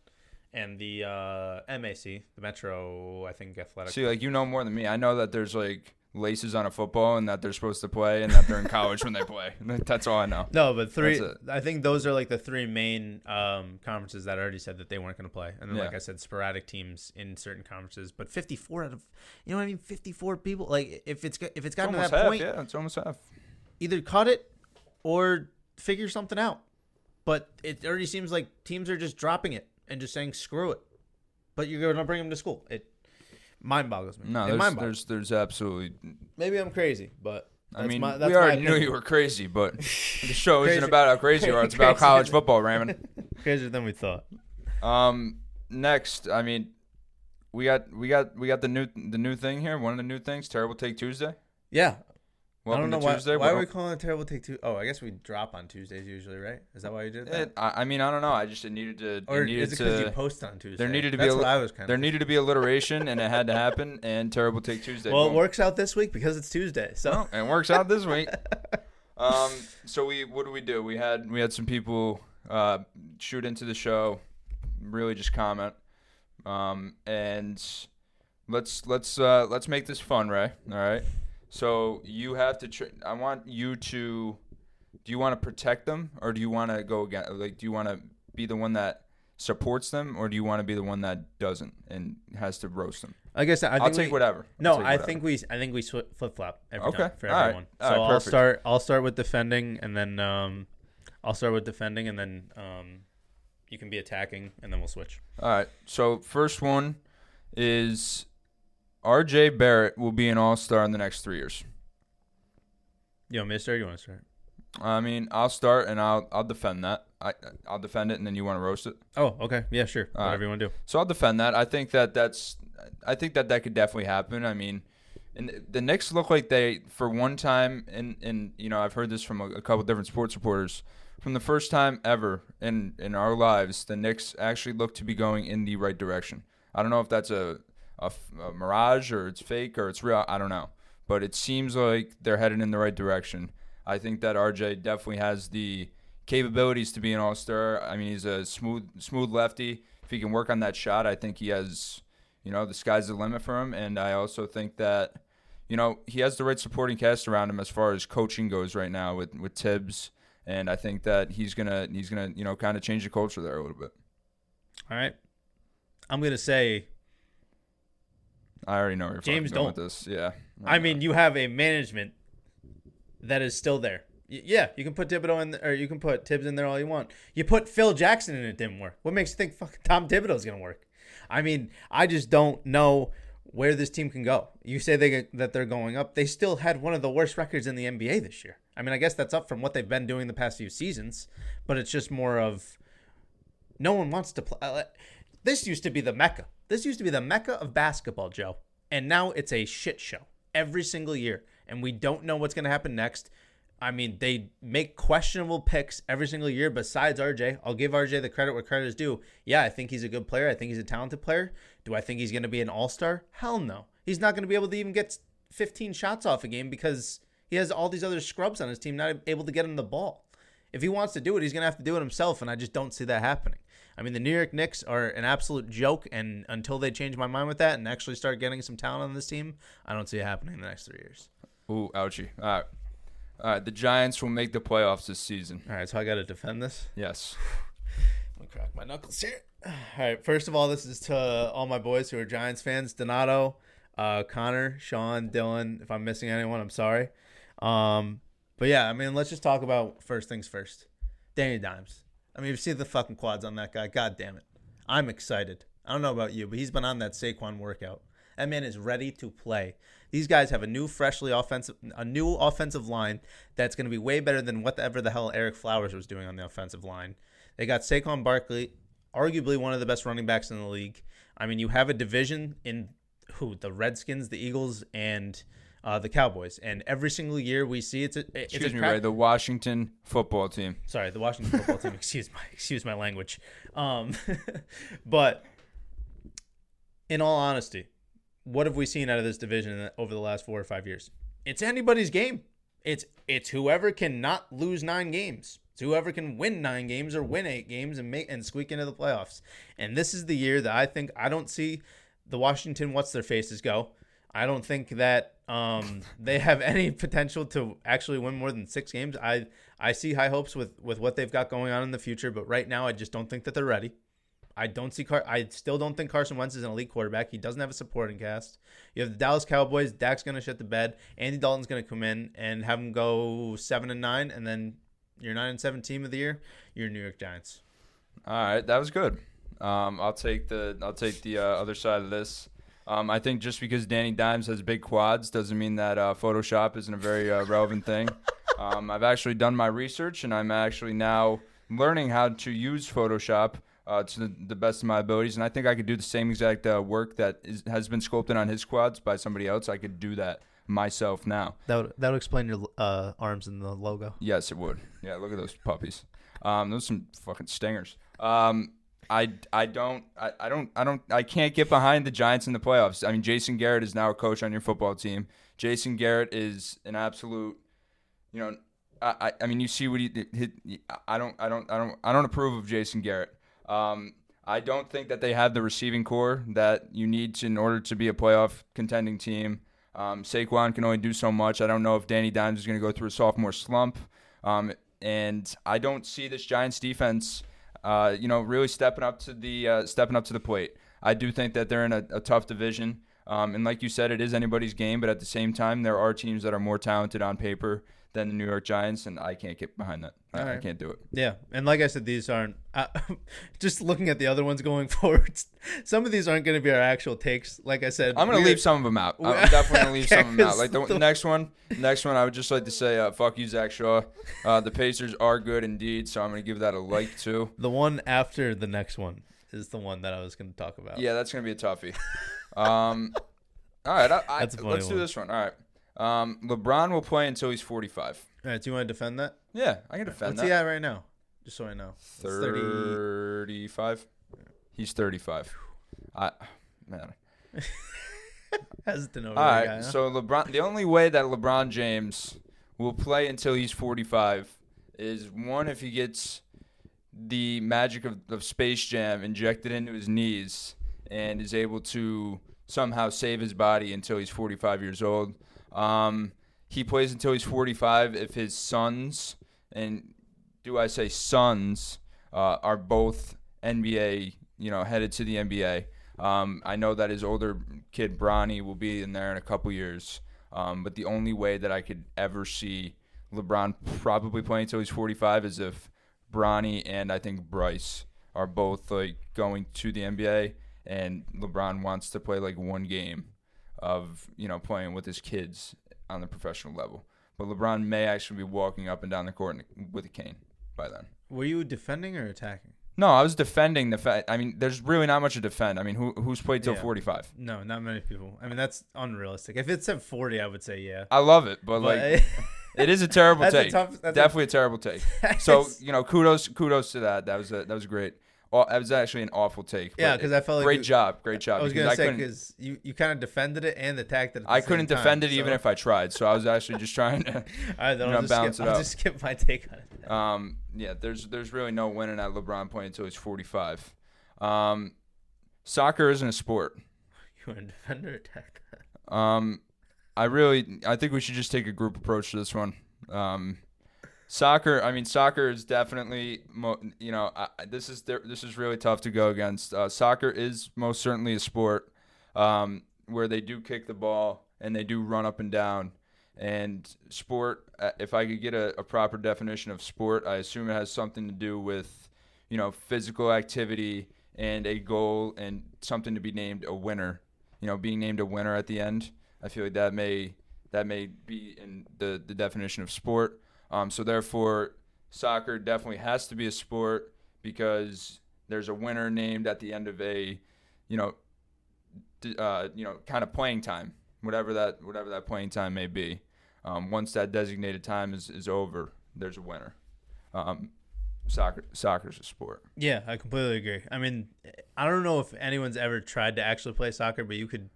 and the uh, MAC, the Metro, I think, athletic. See, like you know more than me. I know that there's like laces on a football and that they're supposed to play and that they're in college when they play. That's all I know. No, but three. I think those are like the three main um, conferences that I already said that they weren't going to play, and then like I said, sporadic teams in certain conferences. But fifty-four out of, you know what I mean? Fifty-four people. Like if it's if it's It's gotten to that half. point, Yeah, it's almost half. either cut it or figure something out. But it already seems like teams are just dropping it and just saying screw it. But you're going to bring them to school. It mind boggles me. No, there's, there's there's absolutely. Maybe I'm crazy, but I mean, my, we already knew you were crazy, but the show isn't about how crazy you are. It's about college football, Raymond. crazier than we thought. Um, next, I mean, we got we got we got the new the new thing here. One of the new things, terrible take Tuesday. Yeah, Welcome I don't know why. Tuesday. Why are we calling it terrible take two? Oh, I guess we drop on Tuesdays usually, right? Is that why you did that? it, I, I mean, I don't know. I just it needed to. or it needed is it because you post on Tuesday? There needed to be That's a what I was kind There of. needed to be alliteration, and it had to happen. And terrible take Tuesday. well, it works out this week because it's Tuesday. So Well, it works out this week. Um, so we what do we do? We had we had some people uh, shoot into the show, really just comment, um, and let's let's uh, let's make this fun, Ray. All right. So you have to. Tr- I want you to. Do you want to protect them, or do you want to go again? Like, do you want to be the one that supports them, or do you want to be the one that doesn't and has to roast them? I guess I think I'll take we, whatever. No, take I think we I think we flip flop every Okay. time for All right. everyone. All so right, I'll start I'll start with defending and then um I'll start with defending and then um you can be attacking and then we'll switch. All right. So first one is R.J. Barrett will be an All Star in the next three years. You want me to start? Or you want to start? I mean, I'll start and I'll I'll defend that. I I'll defend it and then you want to roast it. Oh, okay. Yeah, sure. All Whatever you want to do. So I'll defend that. I think that that's I think that that could definitely happen. I mean, and the Knicks look like they for one time and and you know I've heard this from a, a couple different sports reporters. From the first time ever in in our lives, the Knicks actually look to be going in the right direction. I don't know if that's a a, a mirage or it's fake or it's real. I don't know, but it seems like they're headed in the right direction. I think that RJ definitely has the capabilities to be an all star. I mean, he's a smooth smooth lefty. If he can work on that shot, I think he has, you know, the sky's the limit for him. And I also think that, you know, he has the right supporting cast around him as far as coaching goes right now with with Thibs. And I think that he's gonna he's gonna you know kind of change the culture there a little bit. All right. I'm gonna say. I already know where you're James, don't. with this. Yeah. I mean, you have a management that is still there. Y- Yeah, you can put Thibodeau in, or you can put Thibs in there all you want. You put Phil Jackson in, it didn't work. What makes you think fucking Tom Thibodeau is gonna work? I mean, I just don't know where this team can go. You say they that they're going up. They still had one of the worst records in the NBA this year. I mean, I guess that's up from what they've been doing the past few seasons, but it's just more of no one wants to play. Uh, this used to be the mecca. This used to be the mecca of basketball, Joe, and now it's a shit show every single year, and we don't know what's going to happen next. I mean, they make questionable picks every single year. Besides RJ, I'll give RJ the credit where credit is due. Yeah, I think he's a good player. I think he's a talented player. Do I think he's going to be an all star? Hell no. He's not going to be able to even get 15 shots off a game because he has all these other scrubs on his team not able to get him the ball. If he wants to do it, he's going to have to do it himself, and I just don't see that happening. I mean, the New York Knicks are an absolute joke, and until they change my mind with that and actually start getting some talent on this team, I don't see it happening in the next three years. Ooh, ouchie. All right. All right. The Giants will make the playoffs this season. All right, so I got to defend this. Yes. Let me crack my knuckles here. All right, first of all, this is to all my boys who are Giants fans Donato, uh, Connor, Sean, Dylan. If I'm missing anyone, I'm sorry. Um, but yeah, I mean, let's just talk about first things first. Danny Dimes. I mean, you see the fucking quads on that guy. God damn it. I'm excited. I don't know about you, but he's been on that Saquon workout. That man is ready to play. These guys have a new, freshly offensive, a new offensive line that's going to be way better than whatever the hell Ereck Flowers was doing on the offensive line. They got Saquon Barkley, arguably one of the best running backs in the league. I mean, you have a division in who the Redskins, the Eagles, and uh, the Cowboys, and every single year we see it's a it's Excuse a me, cra- Ray. The Washington football team. sorry, the Washington football team. Excuse my excuse my language. Um, but in all honesty, what have we seen out of this division over the last four or five years? It's anybody's game. It's it's whoever can not lose nine games. It's whoever can win nine games or win eight games and make and squeak into the playoffs. And this is the year that I think I don't see the Washington what's their faces go. I don't think that um, they have any potential to actually win more than six games. I I see high hopes with with what they've got going on in the future, but right now I just don't think that they're ready. I don't see Car. I still don't think Carson Wentz is an elite quarterback. He doesn't have a supporting cast. You have the Dallas Cowboys. Dak's gonna shut the bed. Andy Dalton's gonna come in and have him go seven and nine, and then your nine and seven team of the year, your New York Giants. All right, that was good. Um, I'll take the I'll take the uh, other side of this. Um, I think just because Danny Dimes has big quads doesn't mean that uh, Photoshop isn't a very uh, relevant thing. Um, I've actually done my research, and I'm actually now learning how to use Photoshop uh, to the, the, best of my abilities. And I think I could do the same exact uh, work that is, has been sculpted on his quads by somebody else. I could do that myself now. That would that would explain your uh, arms in the logo. Yes, it would. Yeah, look at those puppies. Um, those are some fucking stingers. Um, I, I don't I, I don't I don't I can't get behind the Giants in the playoffs. I mean, Jason Garrett is now a coach on your football team. Jason Garrett is an absolute, you know, I, I mean, you see what he, he I don't I don't I don't I don't approve of Jason Garrett. Um, I don't think that they have the receiving core that you need to, in order to be a playoff contending team. Um, Saquon can only do so much. I don't know if Danny Dimes is going to go through a sophomore slump. Um, and I don't see this Giants defense, uh, you know, really stepping up to the uh, stepping up to the plate. I do think that they're in a, a tough division, um, and like you said, it is anybody's game. But at the same time, there are teams that are more talented on paper than the New York Giants, and I can't get behind that. I, right. I can't do it. Yeah, and like I said, these aren't. Uh, just looking at the other ones going forward, some of these aren't going to be our actual takes. Like I said, I'm going to leave some of them out. I'm definitely going to leave some of them out. Like the, the, next one, next one, I would just like to say, uh, "Fuck you, Zach Shaw." Uh, the Pacers are good indeed, so I'm going to give that a like too. The one after the next one is the one that I was going to talk about. Yeah, that's going to be a toughie. um, all right, I, I, let's one. do this one. All right. Um, LeBron will play until he's 45. All right, do you want to defend that? Yeah, I can defend What's that. he at right now? Just so I know. 35. He's 35. I man. Hesitant over All right, guy, huh? so LeBron. The only way that LeBron James will play until he's 45 is one if he gets the magic of, of Space Jam injected into his knees and is able to somehow save his body until he's 45 years old. Um, he plays until he's 45 if his sons, and do I say sons, uh, are both NBA, you know, headed to the NBA. Um, I know that his older kid, Bronny, will be in there in a couple years. Um, but the only way that I could ever see LeBron probably playing until he's 45 is if Bronny and I think Bryce are both like going to the NBA and LeBron wants to play like one game of you know playing with his kids on the professional level. But LeBron may actually be walking up and down the court with a cane by then. Were you defending or attacking? No, I was defending the fact. I mean, there's really not much to defend. I mean, who who's played till Yeah. 45? No, not many people. I mean, that's unrealistic. If it's said 40, I would say yeah. I love it, but like it is a terrible that's a take. tough. Definitely a terrible take. So you know, kudos kudos to that. That was a, that was great. Aw- That was actually an awful take. yeah, because I felt like great you- job, great job. I was because gonna say because you, you kind of defended it and attacked it. At I couldn't time, defend it so- even if I tried. So I was actually just trying to. All right, then you I'll, know, just skip, it I'll just skip my take on it. Um, yeah, there's there's really no winning at LeBron point until he's 45. Um, soccer isn't a sport. You want to defend or attack that? Um, I really I think we should just take a group approach to this one. Um, soccer, I mean, soccer is definitely mo- you know I, this is this is really tough to go against. Uh, soccer is most certainly a sport um, where they do kick the ball and they do run up and down. And sport, uh, if I could get a, a proper definition of sport, I assume it has something to do with, you know, physical activity and a goal and something to be named a winner. You know, being named a winner at the end. I feel like that may that may be in the, the definition of sport. Um, so therefore, soccer definitely has to be a sport because there's a winner named at the end of a, you know, uh, you know, kind of playing time, whatever that whatever that playing time may be. Um, once that designated time is, is over, there's a winner. Um, soccer soccer's a sport. Yeah, I completely agree. I mean, I don't know if anyone's ever tried to actually play soccer, but you could,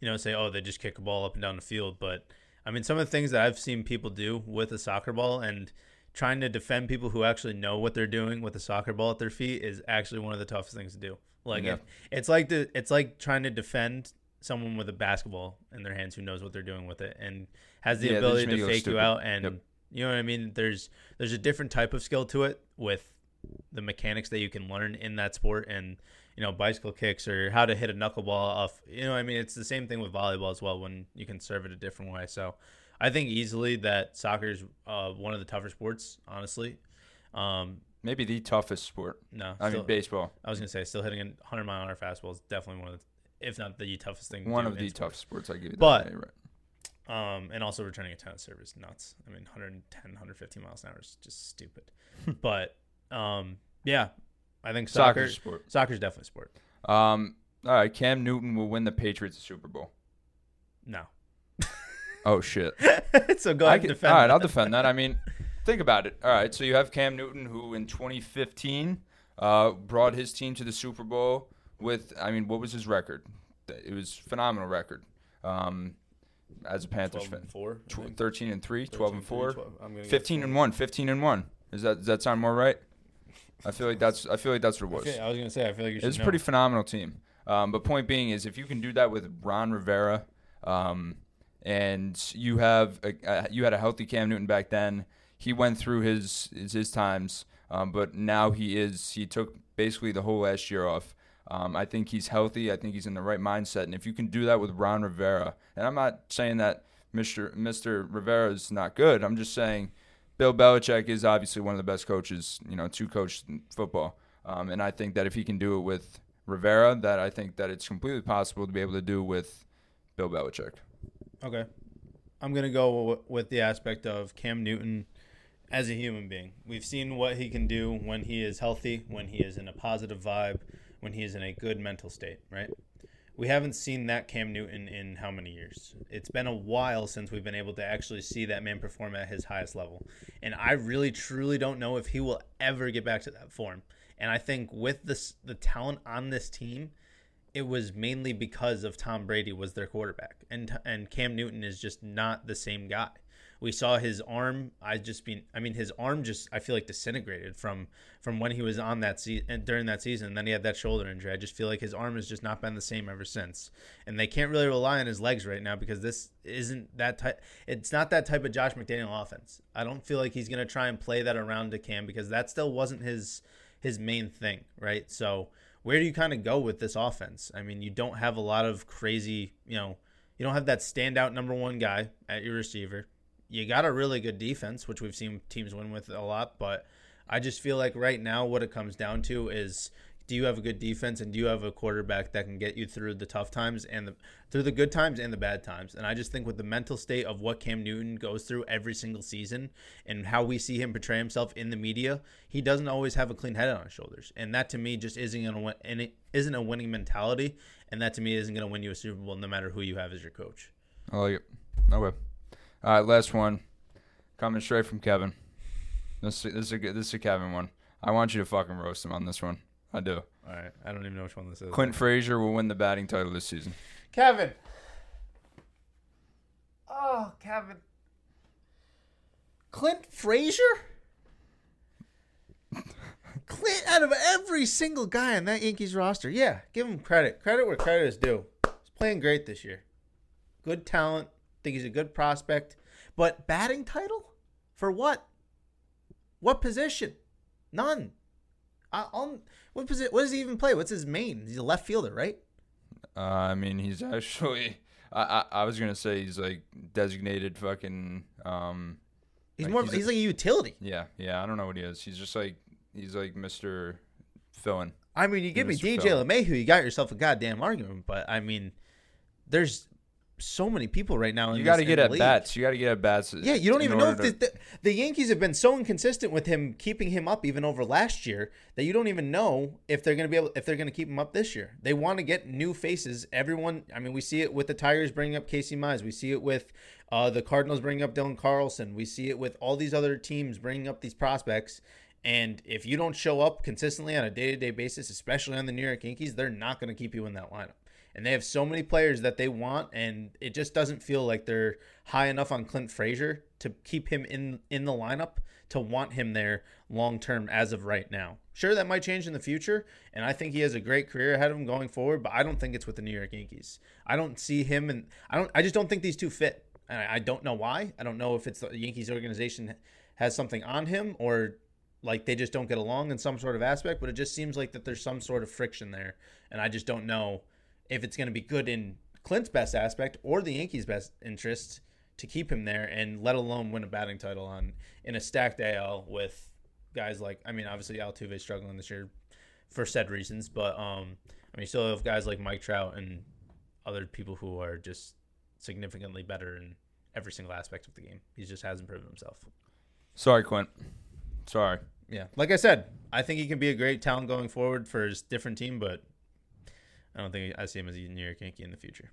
you know, say, oh, they just kick a ball up and down the field. But I mean, some of the things that I've seen people do with a soccer ball and trying to defend people who actually know what they're doing with a soccer ball at their feet is actually one of the toughest things to do. Like Yeah. it, it's like the it's like trying to defend someone with a basketball in their hands who knows what they're doing with it and has the Yeah, ability to fake you out and Yep. you know what I mean. There's there's a different type of skill to it with the mechanics that you can learn in that sport and you know bicycle kicks or how to hit a knuckleball off. You know I mean. It's the same thing with volleyball as well when you can serve it a different way. So I think easily that soccer is uh, one of the tougher sports. Honestly, um, Maybe the toughest sport. no, I still- mean, baseball. I was gonna say still hitting a 100 mile an hour fastball is definitely one of the, if not the toughest thing. One of the sports. toughest sports. I give you that. But- right. Um, and also returning a tennis service, nuts. I mean, 110, 115 miles an hour is just stupid. but um, yeah, I think soccer, Soccer's a sport. soccer's definitely a sport. Um, all right, Cam Newton will win the Patriots a Super Bowl. No. Oh shit. so go I ahead can- and defend. all right, that. I'll defend that. I mean, think about it. All right, so you have Cam Newton, who in 2015 uh, brought his team to the Super Bowl with, I mean, what was his record? It was phenomenal record. Um, as a Panthers 12 fan, and four. Tw- 13 and 3, 12 and 4, 12. I'm gonna get 15 and 1, 15 and 1. Is that does that sound more right? I feel like that's I feel like that's what it was. Okay, I was gonna say I feel like you should It's a know. pretty phenomenal team. Um, but point being is, if you can do that with Ron Rivera, um, and you have a, uh, you had a healthy Cam Newton back then, he went through his his, his times, um, but now he is he took basically the whole last year off. Um, I think he's healthy. I think he's in the right mindset, and if you can do that with Ron Rivera, and I'm not saying that Mr. Mr. Rivera is not good. I'm just saying Bill Belichick is obviously one of the best coaches, you know, to coach football. Um, and I think that if he can do it with Rivera, that I think that it's completely possible to be able to do with Bill Belichick. Okay. I'm going to go with the aspect of Cam Newton as a human being. We've seen what he can do when he is healthy, when he is in a positive vibe, when he is in a good mental state, right? We haven't seen that Cam Newton in how many years? It's been a while since we've been able to actually see that man perform at his highest level. And I really truly don't know if he will ever get back to that form. And I think with this the talent on this team, it was mainly because of Tom Brady was their quarterback, and and Cam Newton is just not the same guy. We saw his arm. I just been. I mean, his arm just. I feel like disintegrated from from when he was on that season during that season. And then he had that shoulder injury. I just feel like his arm has just not been the same ever since. And they can't really rely on his legs right now because this isn't that type. It's not that type of Josh McDaniel offense. I don't feel like he's gonna try and play that around to Cam because that still wasn't his his main thing, right? So where do you kind of go with this offense? I mean, you don't have a lot of crazy, you know, you don't have that standout number one guy at your receiver. You got a really good defense, which we've seen teams win with a lot, but I just feel like right now what it comes down to is do you have a good defense and do you have a quarterback that can get you through the tough times and the through the good times and the bad times? And I just think with the mental state of what Cam Newton goes through every single season and how we see him portray himself in the media, he doesn't always have a clean head on his shoulders. And that to me just isn't gonna win and it isn't a winning mentality. And that to me isn't gonna win you a Super Bowl no matter who you have as your coach. I like it. Okay. All right, last one. Coming straight from Kevin. This this is a good, this is a Kevin one. I want you to fucking roast him on this one. I do. All right. I don't even know which one this is. Clint Frazier will win the batting title this season. Kevin. Oh, Kevin. Clint Frazier? Clint, out of every single guy on that Yankees roster, yeah, give him credit. Credit where credit is due. He's playing great this year. Good talent. Think he's a good prospect. But batting title? For what? What position? None. I, on what position? What does he even play? What's his main? He's a left fielder, right? Uh, I mean, he's actually. I, I I was gonna say he's like designated fucking. Um, He's Like, more. he's He's, a- like a utility. yeah, yeah. I don't know what he is. He's just like he's like Mister Fill-in. I mean, you give me DJ. LeMahieu, you got yourself a goddamn argument. But I mean, there's so many people right now. In You got to get at bats. You got to get at bats. Yeah, you don't even know if to- the, the Yankees have been so inconsistent with him keeping him up even over last year that you don't even know if they're going to be able if they're going to keep him up this year. They want to get new faces. Everyone, I mean, we see it with the Tigers bringing up Casey Mize. We see it with uh, the Cardinals bringing up Dylan Carlson. We see it with all these other teams bringing up these prospects. And if you don't show up consistently on a day to day basis, especially on the New York Yankees, they're not going to keep you in that lineup. And they have so many players that they want, and it just doesn't feel like they're high enough on Clint Frazier to keep him in in the lineup to want him there long term as of right now. Sure, that might change in the future, and I think he has a great career ahead of him going forward. But I don't think it's with the New York Yankees. I don't see him, and I don't. I just don't think these two fit. And I, I don't know why. I don't know if it's the Yankees organization has something on him or like they just don't get along in some sort of aspect. But it just seems like that there's some sort of friction there, and I just don't know if it's going to be good in Clint's best aspect or the Yankees' best interest to keep him there, and let alone win a batting title on in a stacked AL with guys like I mean, obviously Altuve struggling this year for said reasons, but um, I mean, you still have guys like Mike Trout and other people who are just significantly better in every single aspect of the game. He just hasn't proven himself. Sorry, Quint. Sorry. Yeah, like I said, I think he can be a great talent going forward for his different team, but I don't think I see him as a New York Yankee in the future.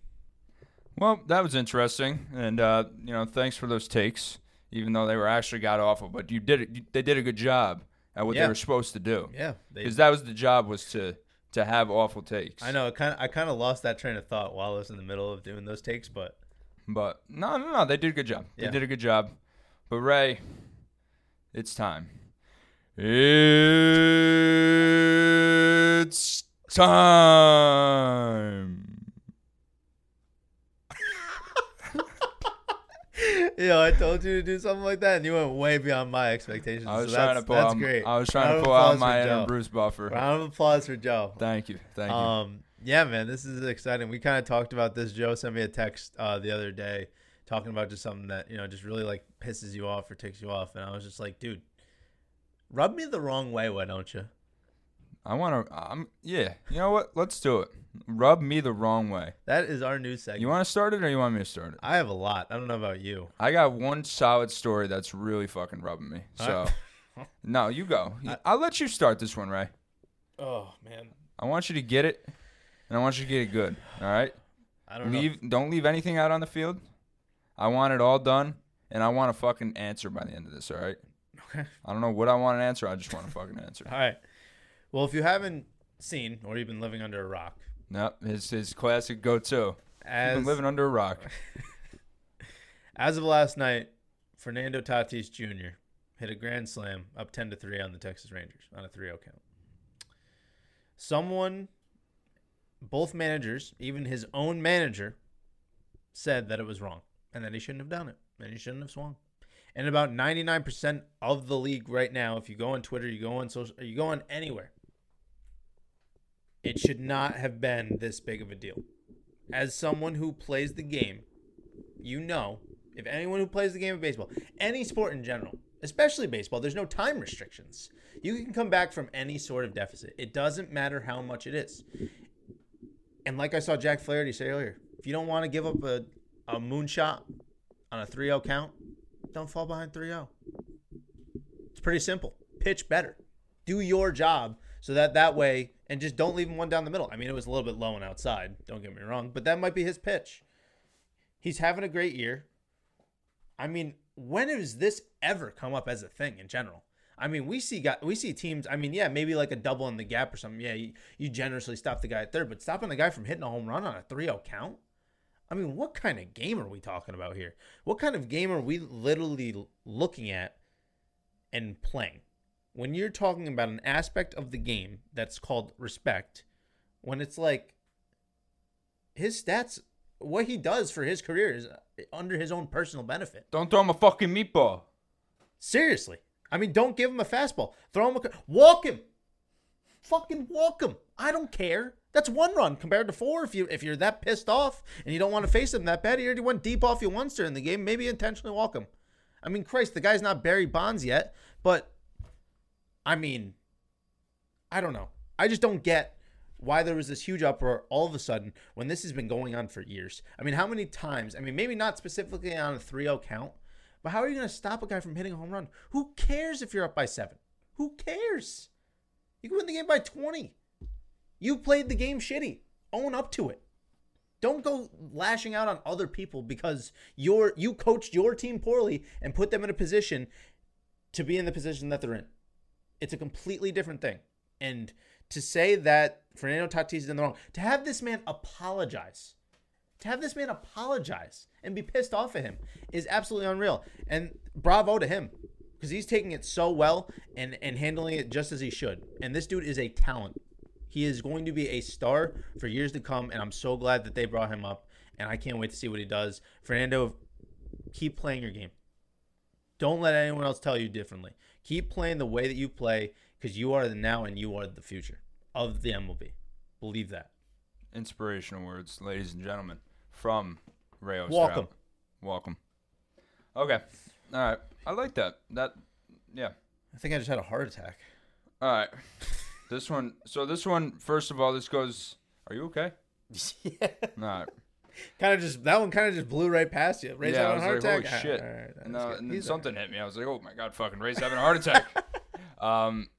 Well, that was interesting, and uh, you know, thanks for those takes, even though they were actually got awful. But you did it. They did a good job at what Yeah. they were supposed to do. Yeah, Because that was the job was to to have awful takes. I know. Kind of, I kind of lost that train of thought while I was in the middle of doing those takes, but But no, no, no. They did a good job. They Yeah. did a good job. But Ray, it's time. It's time. yeah, I told you to do something like that, and you went way beyond my expectations. I was so trying that's, to pull that's out. great. I was trying Round to pull out my inner. Bruce Buffer. Round of applause for Joe. Thank you. Thank you. Um, yeah, man, this is exciting. We kind of talked about this. Joe sent me a text uh, the other day talking about just something that you know just really like pisses you off or ticks you off, and I was just like, dude, rub me the wrong way, why don't you? I want to. I'm. Yeah. You know what? Let's do it. Rub me the wrong way. That is our new segment. You want to start it or you want me to start it? I have a lot. I don't know about you. I got one solid story that's really fucking rubbing me. So, no, you go. I'll let you start this one, Ray. Oh man, I want you to get it, and I want you to get it good. All right. I don't know. Leave. Don't leave anything out on the field. I want it all done, and I want a fucking answer by the end of this. All right. Okay. I don't know what I want an answer. I just want a fucking answer. All right. Well, if you haven't seen or you've been living under a rock, Nope. His his classic go-to. as Been living under a rock. as of last night, Fernando Tatis Jr. hit a grand slam up 10 to 3 on the Texas Rangers on a 3-0 count. Someone both managers, even his own manager, said that it was wrong and that he shouldn't have done it and he shouldn't have swung. And about 99% of the league right now, if you go on Twitter, you go on social, you go on anywhere, it should not have been this big of a deal. As someone who plays the game, you know, if anyone who plays the game of baseball, any sport in general, especially baseball, there's no time restrictions. You can come back from any sort of deficit. It doesn't matter how much it is. And like I saw Jack Flaherty say earlier, if you don't want to give up a, a moonshot on a 3 0 count, don't fall behind 3 0. It's pretty simple. Pitch better. Do your job so that that way, and just don't leave him one down the middle. I mean, it was a little bit low and outside, don't get me wrong, but that might be his pitch. He's having a great year. I mean, when has this ever come up as a thing in general? I mean, we see guy, we see teams. I mean, yeah, maybe like a double in the gap or something. Yeah, you, you generously stop the guy at third, but stopping the guy from hitting a home run on a 3-0 count. I mean, what kind of game are we talking about here? What kind of game are we literally looking at and playing? When you're talking about an aspect of the game that's called respect, when it's like his stats, what he does for his career is uh, under his own personal benefit. Don't throw him a fucking meatball. Seriously. I mean, don't give him a fastball. Throw him a walk him. Fucking walk him. I don't care. That's one run compared to four. If you if you're that pissed off and you don't want to face him that bad, he already went deep off you once during the game. Maybe intentionally walk him. I mean, Christ, the guy's not Barry Bonds yet, but I mean, I don't know. I just don't get why there was this huge uproar all of a sudden when this has been going on for years. I mean, how many times? I mean, maybe not specifically on a 3-0 count, but how are you going to stop a guy from hitting a home run? Who cares if you're up by 7? Who cares? You can win the game by 20. You played the game shitty. Own up to it. Don't go lashing out on other people because you're you coached your team poorly and put them in a position to be in the position that they're in. It's a completely different thing. And to say that Fernando Tatis is in the wrong, to have this man apologize, to have this man apologize and be pissed off at him is absolutely unreal. And bravo to him because he's taking it so well and and handling it just as he should. And this dude is a talent. He is going to be a star for years to come, and I'm so glad that they brought him up. And I can't wait to see what he does. Fernando, keep playing your game. Don't let anyone else tell you differently. Keep playing the way that you play because you are the now and you are the future of the MLB. Believe that. Inspirational words, ladies and gentlemen, from Rayo Welcome. Welcome. Okay. All right. I like that. That, yeah. I think I just had a heart attack. All right. this one. So this one, first of all, this goes. Are you okay? yeah. All right. Kind of just that one kind of just blew right past you. Ray's Yeah, I having a heart like, attack. holy shit. All right, And, uh, and then something hit me. I was like, oh my god, fucking Ray's having a heart attack. um,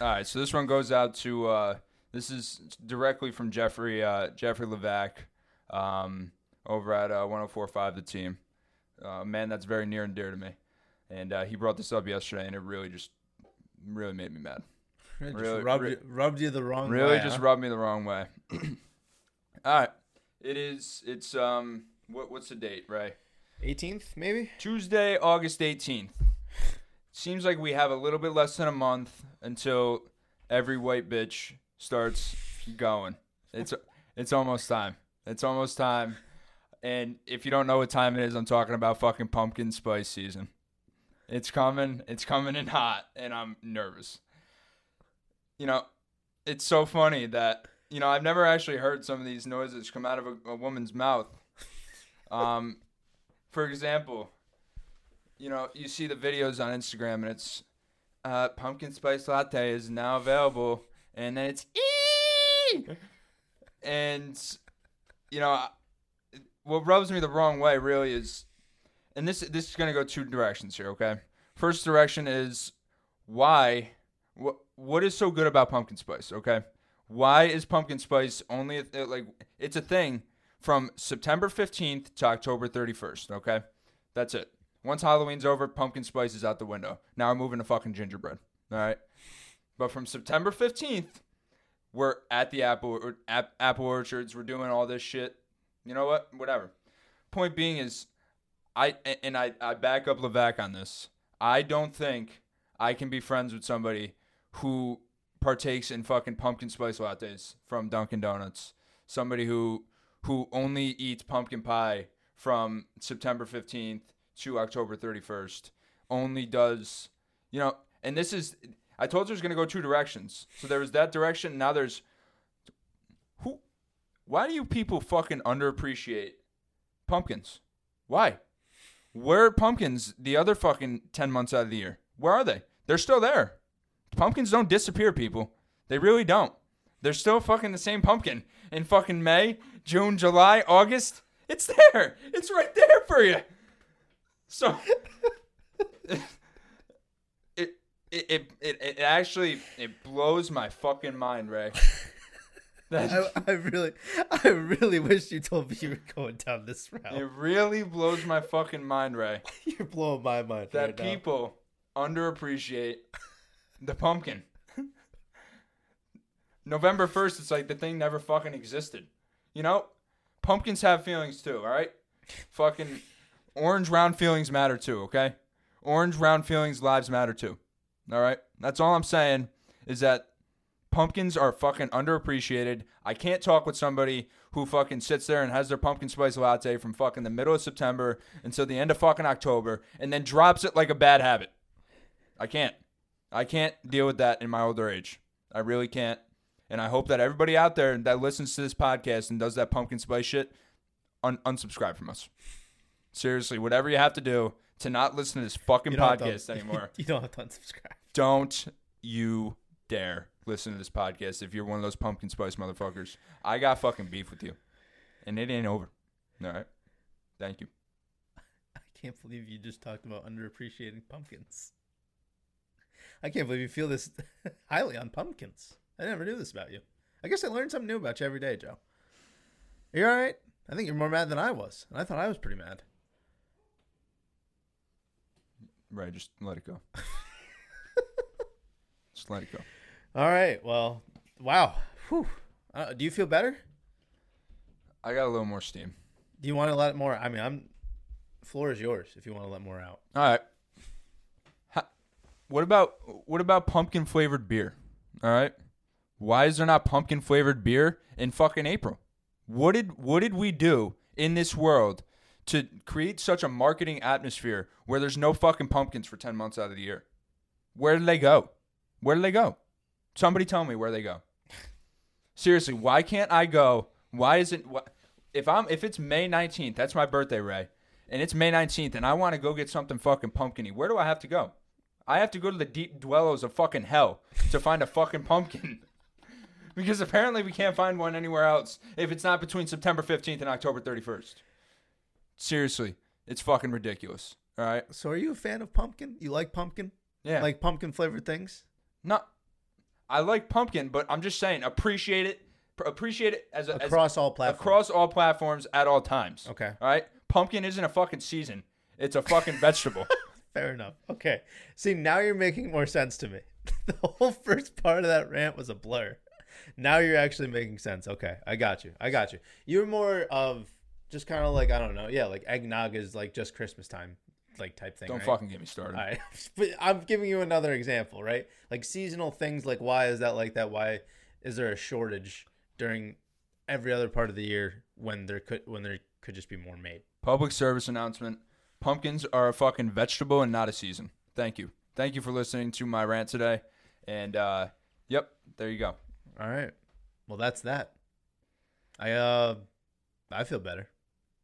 all right, so this one goes out to uh, this is directly from Jeffrey uh, Jeffrey Levac um, over at uh, 104.5 The Team. Uh, a man that's very near and dear to me, and uh, he brought this up yesterday, and it really just really made me mad. all right. Just really- rubbed, re- you, rubbed you the wrong Really way. Really just huh? rubbed me the wrong way. all right, it is. It's um. What what's the date, Ray? 18th maybe. Tuesday, August 18th. Seems like we have a little bit less than a month until every white bitch starts going. It's it's almost time. It's almost time. And if you don't know what time it is, I'm talking about fucking pumpkin spice season. It's coming. It's coming in hot, and I'm nervous. You know, it's so funny that you know I've never actually heard some of these noises come out of a, a woman's mouth. Um, for example, you know, you see the videos on Instagram and it's uh, pumpkin spice latte is now available, and then it's and you know, what rubs me the wrong way really is, and this this is gonna go two directions here. Okay, first direction is why what what is so good about pumpkin spice? Okay, why is pumpkin spice only a, uh, like it's a thing from September 15th to October 31st, okay? That's it. Once Halloween's over, pumpkin spice is out the window. Now we're moving to fucking gingerbread, all right? But from September 15th, we're at the apple ap- apple orchards. We're doing all this shit. You know what? Whatever. Point being is, I and I I back up Levac on this. I don't think I can be friends with somebody who partakes in fucking pumpkin spice lattes from Dunkin' Donuts. Somebody who who only eats pumpkin pie from September 15th to October 31st. Only does, you know, and this is I told you it was going to go two directions. So there was that direction, now there's who why do you people fucking underappreciate pumpkins? Why? Where are pumpkins the other fucking 10 months out of the year? Where are they? They're still there. Pumpkins don't disappear, people. They really don't. They're still fucking the same pumpkin in fucking May, June, July, August. It's there. It's right there for you. So it it it it, it actually it blows my fucking mind, Ray. I, I really, I really wish you told me you were going down this route. it really blows my fucking mind, Ray. You're blowing my mind that right now. people underappreciate the pumpkin. November 1st, it's like the thing never fucking existed. You know, pumpkins have feelings too, all right? Fucking orange round feelings matter too, okay? Orange round feelings lives matter too. All right? That's all I'm saying is that pumpkins are fucking underappreciated. I can't talk with somebody who fucking sits there and has their pumpkin spice latte from fucking the middle of September until the end of fucking October and then drops it like a bad habit. I can't. I can't deal with that in my older age. I really can't. And I hope that everybody out there that listens to this podcast and does that pumpkin spice shit, un- unsubscribe from us. Seriously, whatever you have to do to not listen to this fucking You to- podcast anymore. you don't have to unsubscribe. Don't you dare listen to this podcast if you're one of those pumpkin spice motherfuckers. I got fucking beef with you. And it ain't over. All right. Thank you. I can't believe you just talked about underappreciating pumpkins. I can't believe you feel this highly on pumpkins. I never knew this about you. I guess I learn something new about you every day, Joe. Are you all right? I think you're more mad than I was, and I thought I was pretty mad. Right, just let it go. just let it go. All right. Well, wow. Whew. Uh, do you feel better? I got a little more steam. Do you want to let more? I mean, I'm. Floor is yours if you want to let more out. All right. Ha- What about what about pumpkin flavored beer? All right. Why is there not pumpkin flavored beer in fucking April? What did what did we do in this world to create such a marketing atmosphere where there's no fucking pumpkins for 10 months out of the year? Where did they go? Where did they go? Somebody tell me where they go. Seriously, why can't I go? Why isn't if I'm if it's May 19th, that's my birthday, Ray, and it's May 19th and I want to go get something fucking pumpkiny. Where do I have to go? I have to go to the deep dwellers of fucking hell to find a fucking pumpkin. because apparently we can't find one anywhere else if it's not between September 15th and October 31st. Seriously, it's fucking ridiculous. All right? So, are you a fan of pumpkin? You like pumpkin? Yeah. Like pumpkin flavored things? No, I like pumpkin, but I'm just saying, appreciate it. Appreciate it as a, as- Across all platforms. across all platforms at all times. Okay. All right. Pumpkin isn't a fucking season. It's a fucking vegetable. Fair enough. Okay. See, now you're making more sense to me. the whole first part of that rant was a blur. Now you're actually making sense. Okay. I got you. I got you. You're more of just kind of like, I don't know. Yeah, like eggnog is like just Christmas time, like type thing. Don't right? fucking get me started. All right. But I'm giving you another example, right? Like seasonal things, like why is that like that? Why is there a shortage during every other part of the year when there could when there could just be more made? Public service announcement. Pumpkins are a fucking vegetable and not a season. Thank you. Thank you for listening to my rant today. And uh yep, there you go. All right. Well, that's that. I uh I feel better.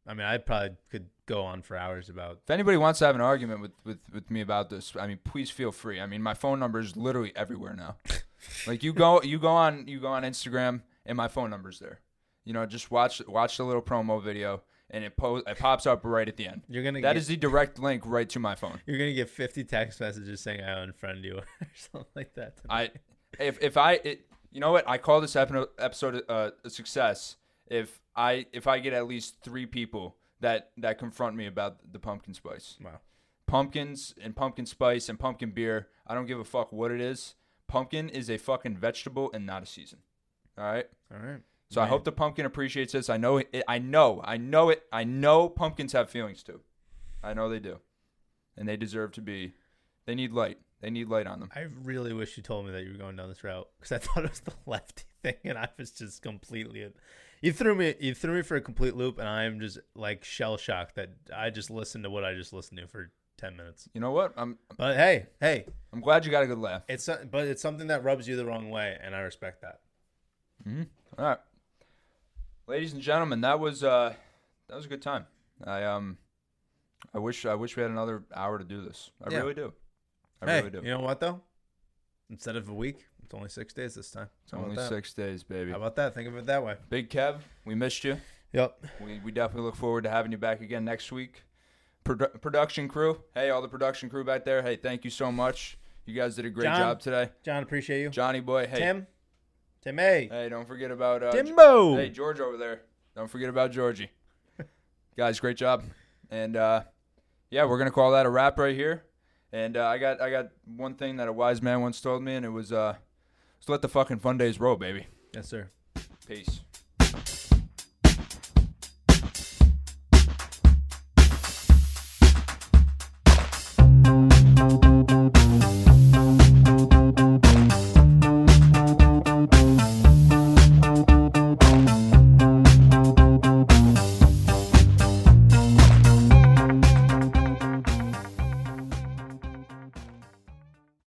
I mean, I probably could go on for hours about If anybody wants to have an argument with, with, with me about this, I mean, please feel free. I mean, my phone number is literally everywhere now. like you go you go on you go on Instagram and my phone number's there. You know, just watch watch the little promo video and it po- it pops up right at the end. you're gonna That get, is the direct link right to my phone. you're gonna get 50 text messages saying I unfriend you or something like that. I if if I it, you know what I call this episode uh, a success if I if I get at least three people that that confront me about the pumpkin spice. wow. Pumpkins and pumpkin spice and pumpkin beer. I don't give a fuck what it is. Pumpkin is a fucking vegetable and not a season. All right. All right. So I hope the pumpkin appreciates this. I know it. I know. I know it. I know pumpkins have feelings too. I know they do, and they deserve to be. They need light. They need light on them. I really wish you told me that you were going down this route because I thought it was the lefty thing, and I was just completely. You threw me. You threw me for a complete loop, and I am just like shell shocked that I just listened to what I just listened to for ten minutes. You know what? I'm. But hey, hey, I'm glad you got a good laugh. it's but it's something that rubs you the wrong way, and I respect that. Mhm. All right, ladies and gentlemen, that was uh, that was a good time. I um, I wish I wish we had another hour to do this. I Yeah. really do. I hey, really do. you know what though? Instead of a week, it's only six days this time. it's only that? six days, baby. How about that? Think of it that way. Big Kev, we missed you. Yep. We we definitely look forward to having you back again next week. Produ- production crew, hey, all the production crew back there, hey, thank you so much. You guys did a great John. job today, John, appreciate you. Johnny boy. Hey, Tim. Tim hey, don't forget about uh, Timbo. Hey, George over there. Don't forget about Georgie. Guys, great job. And uh, yeah, we're gonna call that a wrap right here. And uh, I got I got one thing that a wise man once told me, and it was uh, just let the fucking fun days roll, baby. Yes, sir. Peace.